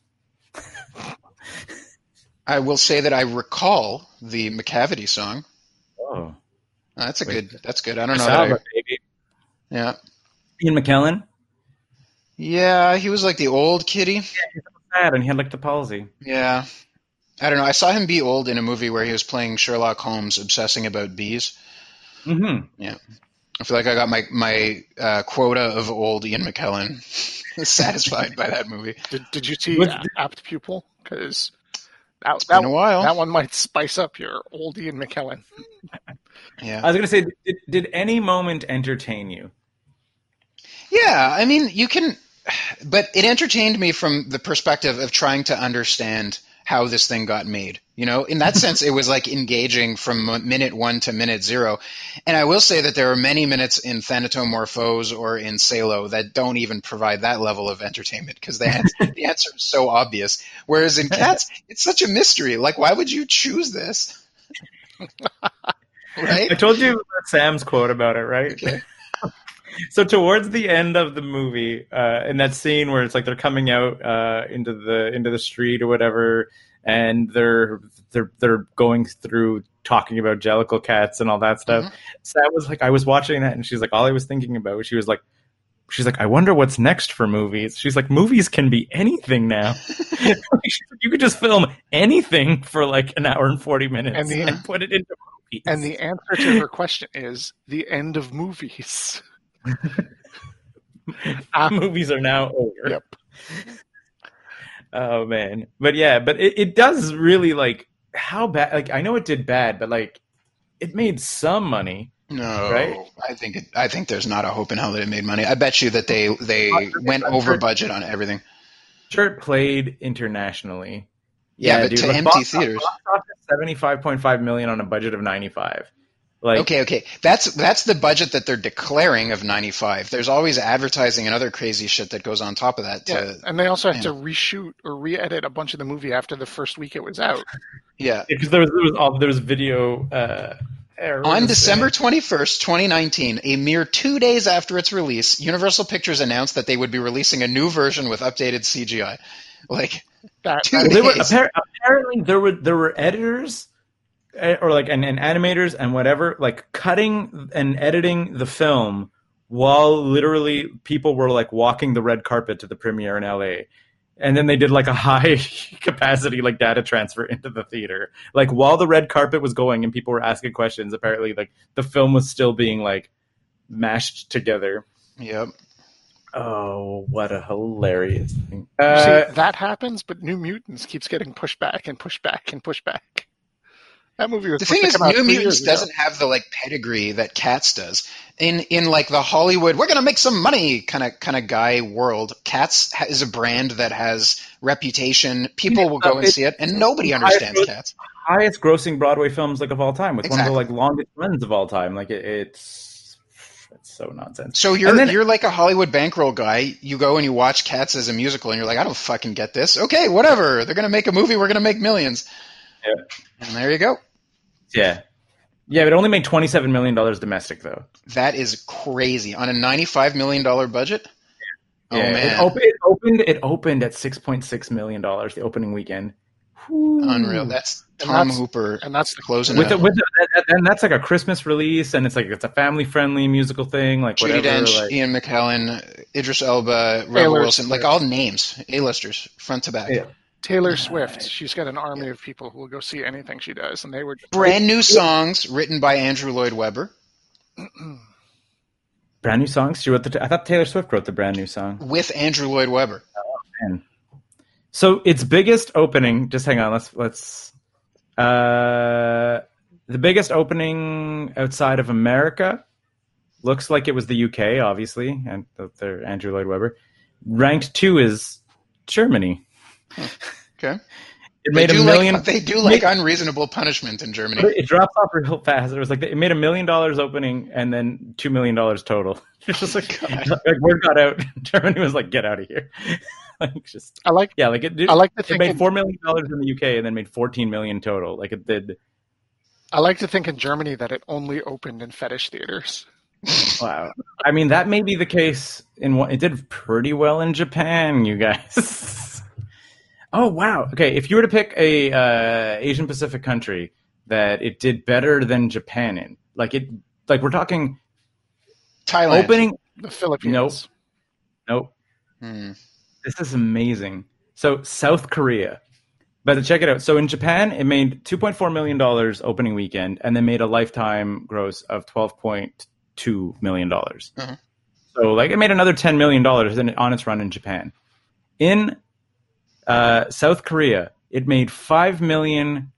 I will say that I recall the Macavity song. Oh, Uh, that's a Wait. good. That's good. I don't know. That I, Salva, baby. yeah, Ian McKellen. yeah. He was like the old kitty. Sad, and he had like the palsy. Yeah, I don't know. I saw him be old in a movie where he was playing Sherlock Holmes, obsessing about bees. Mm-hmm. Yeah. I feel like I got my my uh, quota of old Ian McKellen satisfied by that movie. Did, did you see Apt Pupil? Because that, It's been that, a while. that one might spice up your old Ian McKellen. Yeah. I was gonna say, did, did any moment entertain you? Yeah, I mean, you can, but it entertained me from the perspective of trying to understand how this thing got made. You know, in that sense, it was like engaging from minute one to minute zero. And I will say that there are many minutes in Thanatomorphose or in Salò that don't even provide that level of entertainment because the, answer, the answer is so obvious. Whereas in Cats, it's such a mystery. Like, why would you choose this? right? I told you Sam's quote about it, right? Okay. So towards the end of the movie, uh, in that scene where it's like they're coming out uh, into the into the street or whatever, and they're they're they're going through talking about Jellicle cats and all that stuff. Sam was like, I was watching that, and she's like, all I was thinking about. She was like, she's like, I wonder what's next for movies. She's like, movies can be anything now. Like, you could just film anything for like an hour and forty minutes And and, put it into movies. And the answer to her question is the end of movies. Ah, movies are now over. Yep. Oh man, but yeah, but it, it does really like how bad. Like I know it did bad, but like it made some money. No, Right? I think it, I think there's not a hope in hell that it made money. I bet you that they they went over budget on everything. Sure, it played internationally. Yeah, but dude, to empty box- theaters. box office, Seventy-five point five million on a budget of ninety-five. Like, Okay, okay, that's that's the budget that they're declaring of 95. There's always advertising and other crazy shit that goes on top of that. yeah. To, And they also had yeah. to reshoot or re-edit a bunch of the movie after the first week it was out. yeah. because there was there was all there was video. Uh, errors On December 21st, 2019, a mere two days after its release, Universal Pictures announced that they would be releasing a new version with updated CGI. Like, That, Two that- Well, they were days. apparently there were there were editors or like and, and animators and whatever like cutting and editing the film while literally people were like walking the red carpet to the premiere in LA. And then they did like a high capacity like data transfer into the theater. Like while the red carpet was going and people were asking questions, apparently like the film was still being like mashed together. yep. Oh, what a hilarious thing. Uh, see, that happens, but New Mutants keeps getting pushed back and pushed back and pushed back. That movie was The thing is, New three Mutants doesn't have the like pedigree that Cats does. In in like the Hollywood, we're gonna make some money kind of kind of guy world. Cats ha- is a brand that has reputation. People will go and see it, and nobody I- understands Cats. highest grossing Broadway films like of all time with one of the like longest runs of all time. Like it, it's it's so nonsense. So you're then- you're like a Hollywood bankroll guy. You go and you watch Cats as a musical, and you're like, I don't fucking get this. Okay, whatever. They're gonna make a movie. We're gonna make millions. Yeah. And there you go. Yeah, yeah, it only made twenty seven million dollars domestic though. That is crazy on a ninety-five million dollar budget. Oh yeah, man, it, op- it opened it opened at six point six million dollars the opening weekend. unreal. That's And Tom that's- Hooper and that's the closing With it. the, with the, that, that- and that's like a Christmas release, and it's like it's a family friendly musical thing, like Judy whatever. Dench, like- Ian McKellen, Idris Elba, Rebel Taylor Wilson, like all names, A-listers, front to back. Yeah. Taylor Swift. She's got an army of people who will go see anything she does, and they were Brand new songs written by Andrew Lloyd Webber brand new songs. She wrote the. I thought Taylor Swift wrote the brand new song. with Andrew Lloyd Webber. Man. So its biggest opening. Just hang on. Let's let's. Uh, the biggest opening outside of America looks like it was the UK, obviously, and they're Andrew Lloyd Webber. Ranked two is Germany. Okay, It they made a million. like they do like unreasonable punishment in Germany. It drops off real fast. It was like it made a million dollars opening and then two million dollars total. It's just like, like word got out. Germany was like, "Get out of here!" like just I like yeah, like it. Did, I like to it made four million dollars in the UK and then made fourteen million total. Like it did. I like to think in Germany that it only opened in fetish theaters. Wow. I mean, that may be the case in what it did pretty well in Japan. You guys. Oh wow. Okay, if you were to pick a uh, Asian Pacific country that it did better than Japan in, like it, like we're talking Thailand. opening. The Philippines. Nope. Nope. Hmm. This is amazing. So South Korea, but check it out. So in Japan, it made 2.4 million dollars opening weekend, and then made a lifetime gross of 12.2 million dollars. Uh-huh. So like it made another 10 million dollars on its run in Japan. In uh, South Korea, it made five million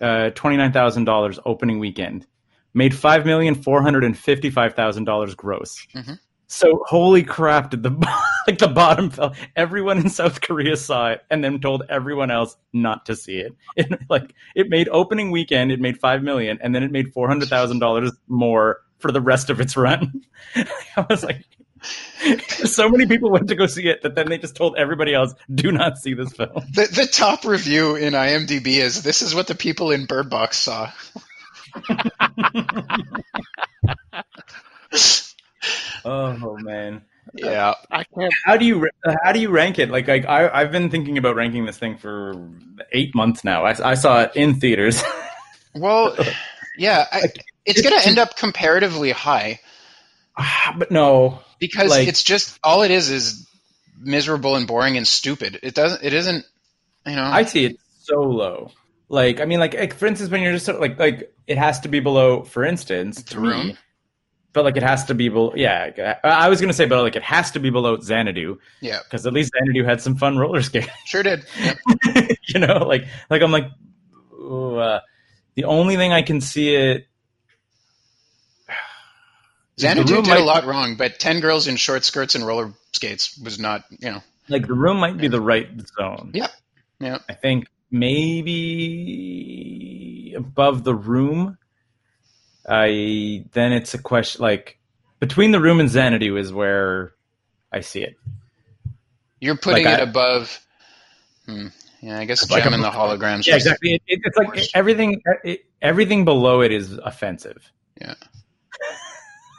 uh, twenty nine thousand dollars opening weekend. Made five million four hundred and fifty five thousand dollars gross. Mhm. So holy crap! Did the like the bottom fell? Everyone in South Korea saw it, and then told everyone else not to see it. It like it made opening weekend, it made five million, and then it made four hundred thousand dollars more for the rest of its run. I was like, so many people went to go see it that then they just told everybody else, do not see this film. The the top review in IMDb is this is what the people in Bird Box saw. Oh man. Yeah. I can't. how do you how do you rank it? Like, like I, I've been thinking about ranking this thing for eight months now. I, I saw it in theaters. Well, yeah, I, it's going to end up comparatively high Ah, but no, because Like- it's just all it is is miserable and boring and stupid. It doesn't. It isn't. You know. I see it so low. Like, I mean, like, like for instance, when you're just like, like it has to be below, for instance, The Room? me. But like, it has to be below. Yeah, I I was gonna say, but like, it has to be below Xanadu yeah. because at least Xanadu had some fun roller skating. Sure did. Yep. you know, like, like I'm like, ooh, uh, the only thing I can see it. Xanadu did a lot wrong, but ten girls in short skirts and roller skates was not. You know. Like the room might be the right zone. Yeah. Yeah. I think maybe above the room. I then it's a question like between the room and Xanadu is where I see it. You're putting Like it I- above. Hmm. Yeah, I guess Like Jem and the holograms. Yeah, exactly. It, it, it's like Worse. everything. It, everything below it is offensive. Yeah.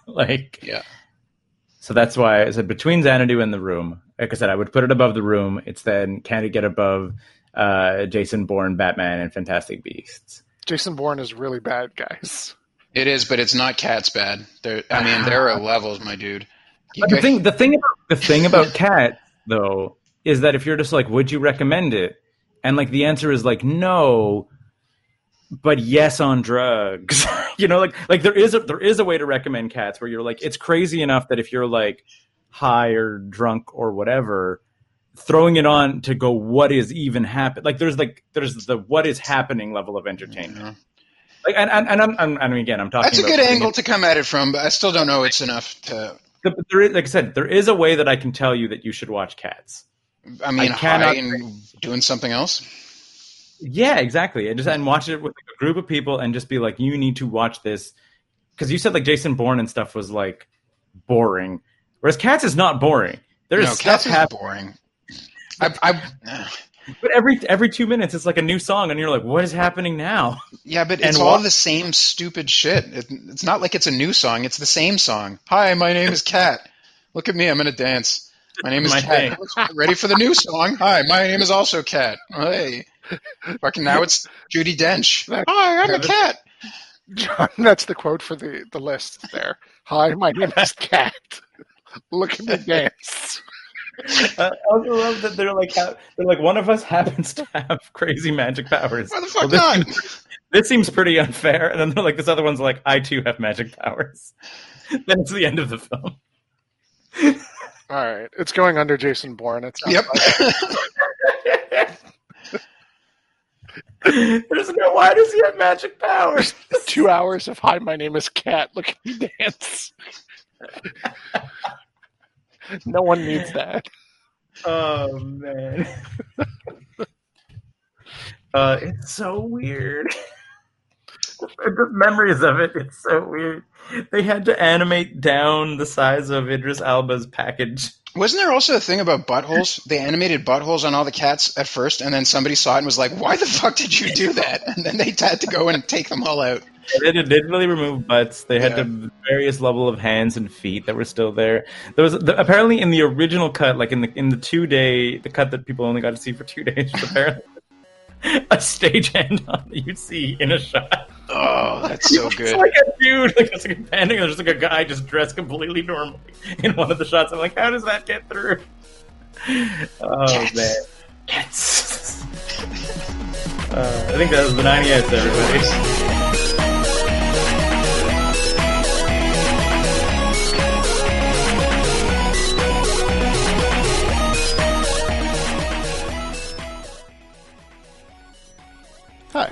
like Yeah. So that's why I said between Xanadu and the room. Like I said, I would put it above the room. It's then can it get above uh, Jason Bourne, Batman, and Fantastic Beasts? Jason Bourne is really bad, guys. It is, but it's not Cat's bad. There, I mean, there are levels, my dude. You But the guys- thing, the thing about the thing about Cat though is that if you're just like, would you recommend it? And like the answer is like no, but yes on drugs. you know, like like there is a there is a way to recommend Cats where you're like, it's crazy enough that if you're like high or drunk or whatever, throwing it on to go, what is even happening? Like there's like there's the what is happening level of entertainment. Mm-hmm. Like, and and, and I'm, I'm, I mean, again, I'm talking. That's a good angle it- to come at it from, but I still don't know it's enough to. There is, like I said, there is a way that I can tell you that you should watch Cats. I mean, I cannot high and doing something else. Yeah, exactly. And just and watch it with a group of people and just be like, you need to watch this because you said like Jason Bourne and stuff was like boring, whereas Cats is not boring. There is no, stuff cats is happening, boring. I, I, but every every two minutes it's like a new song, and you're like, what is happening now? yeah, but And it's all the same stupid shit. It, it's not like it's a new song; it's the same song. Hi, my name is Cat. Look at me, I'm gonna dance. My name is My Cat. Ready for the new song? Hi, my name is also Cat. Hey, fucking now it's Judy Dench. Hi, I'm a cat. John, that's the quote for the, the list there. Hi, my name is Cat. Look at me dance. Uh, I also love that they're like they're like one of us happens to have crazy magic powers. Why the fuck this not? Seems, this seems pretty unfair, and then they're like this other one's like I too have magic powers. then it's the end of the film. All right, it's going under Jason Bourne. It's Yep. There's no why does he have magic powers? two hours of Hi, my name is Cat. Look at me dance. no one needs that. Oh man. uh, it's so weird. the memories of it, it's so weird. They had to animate down the size of Idris Elba's package. Wasn't there also a thing about buttholes? They animated buttholes on all the cats at first, and then somebody saw it and was like, "Why the fuck did you do that?" And then they had to go and take them all out. They did didn't really remove butts. They had Yeah. to various level of hands and feet that were still there. There was the, apparently in the original cut, like in the in the two day, the cut that people only got to see for two days, apparently a stagehand on that you'd see in a shot. Oh, that's so It's good. like a dude, like it's like a panning. There's like a guy just dressed completely normally in one of the shots. I'm like, how does that get through? Oh Cats. man, Cats. uh, I think that was the 98, everybody. Hi.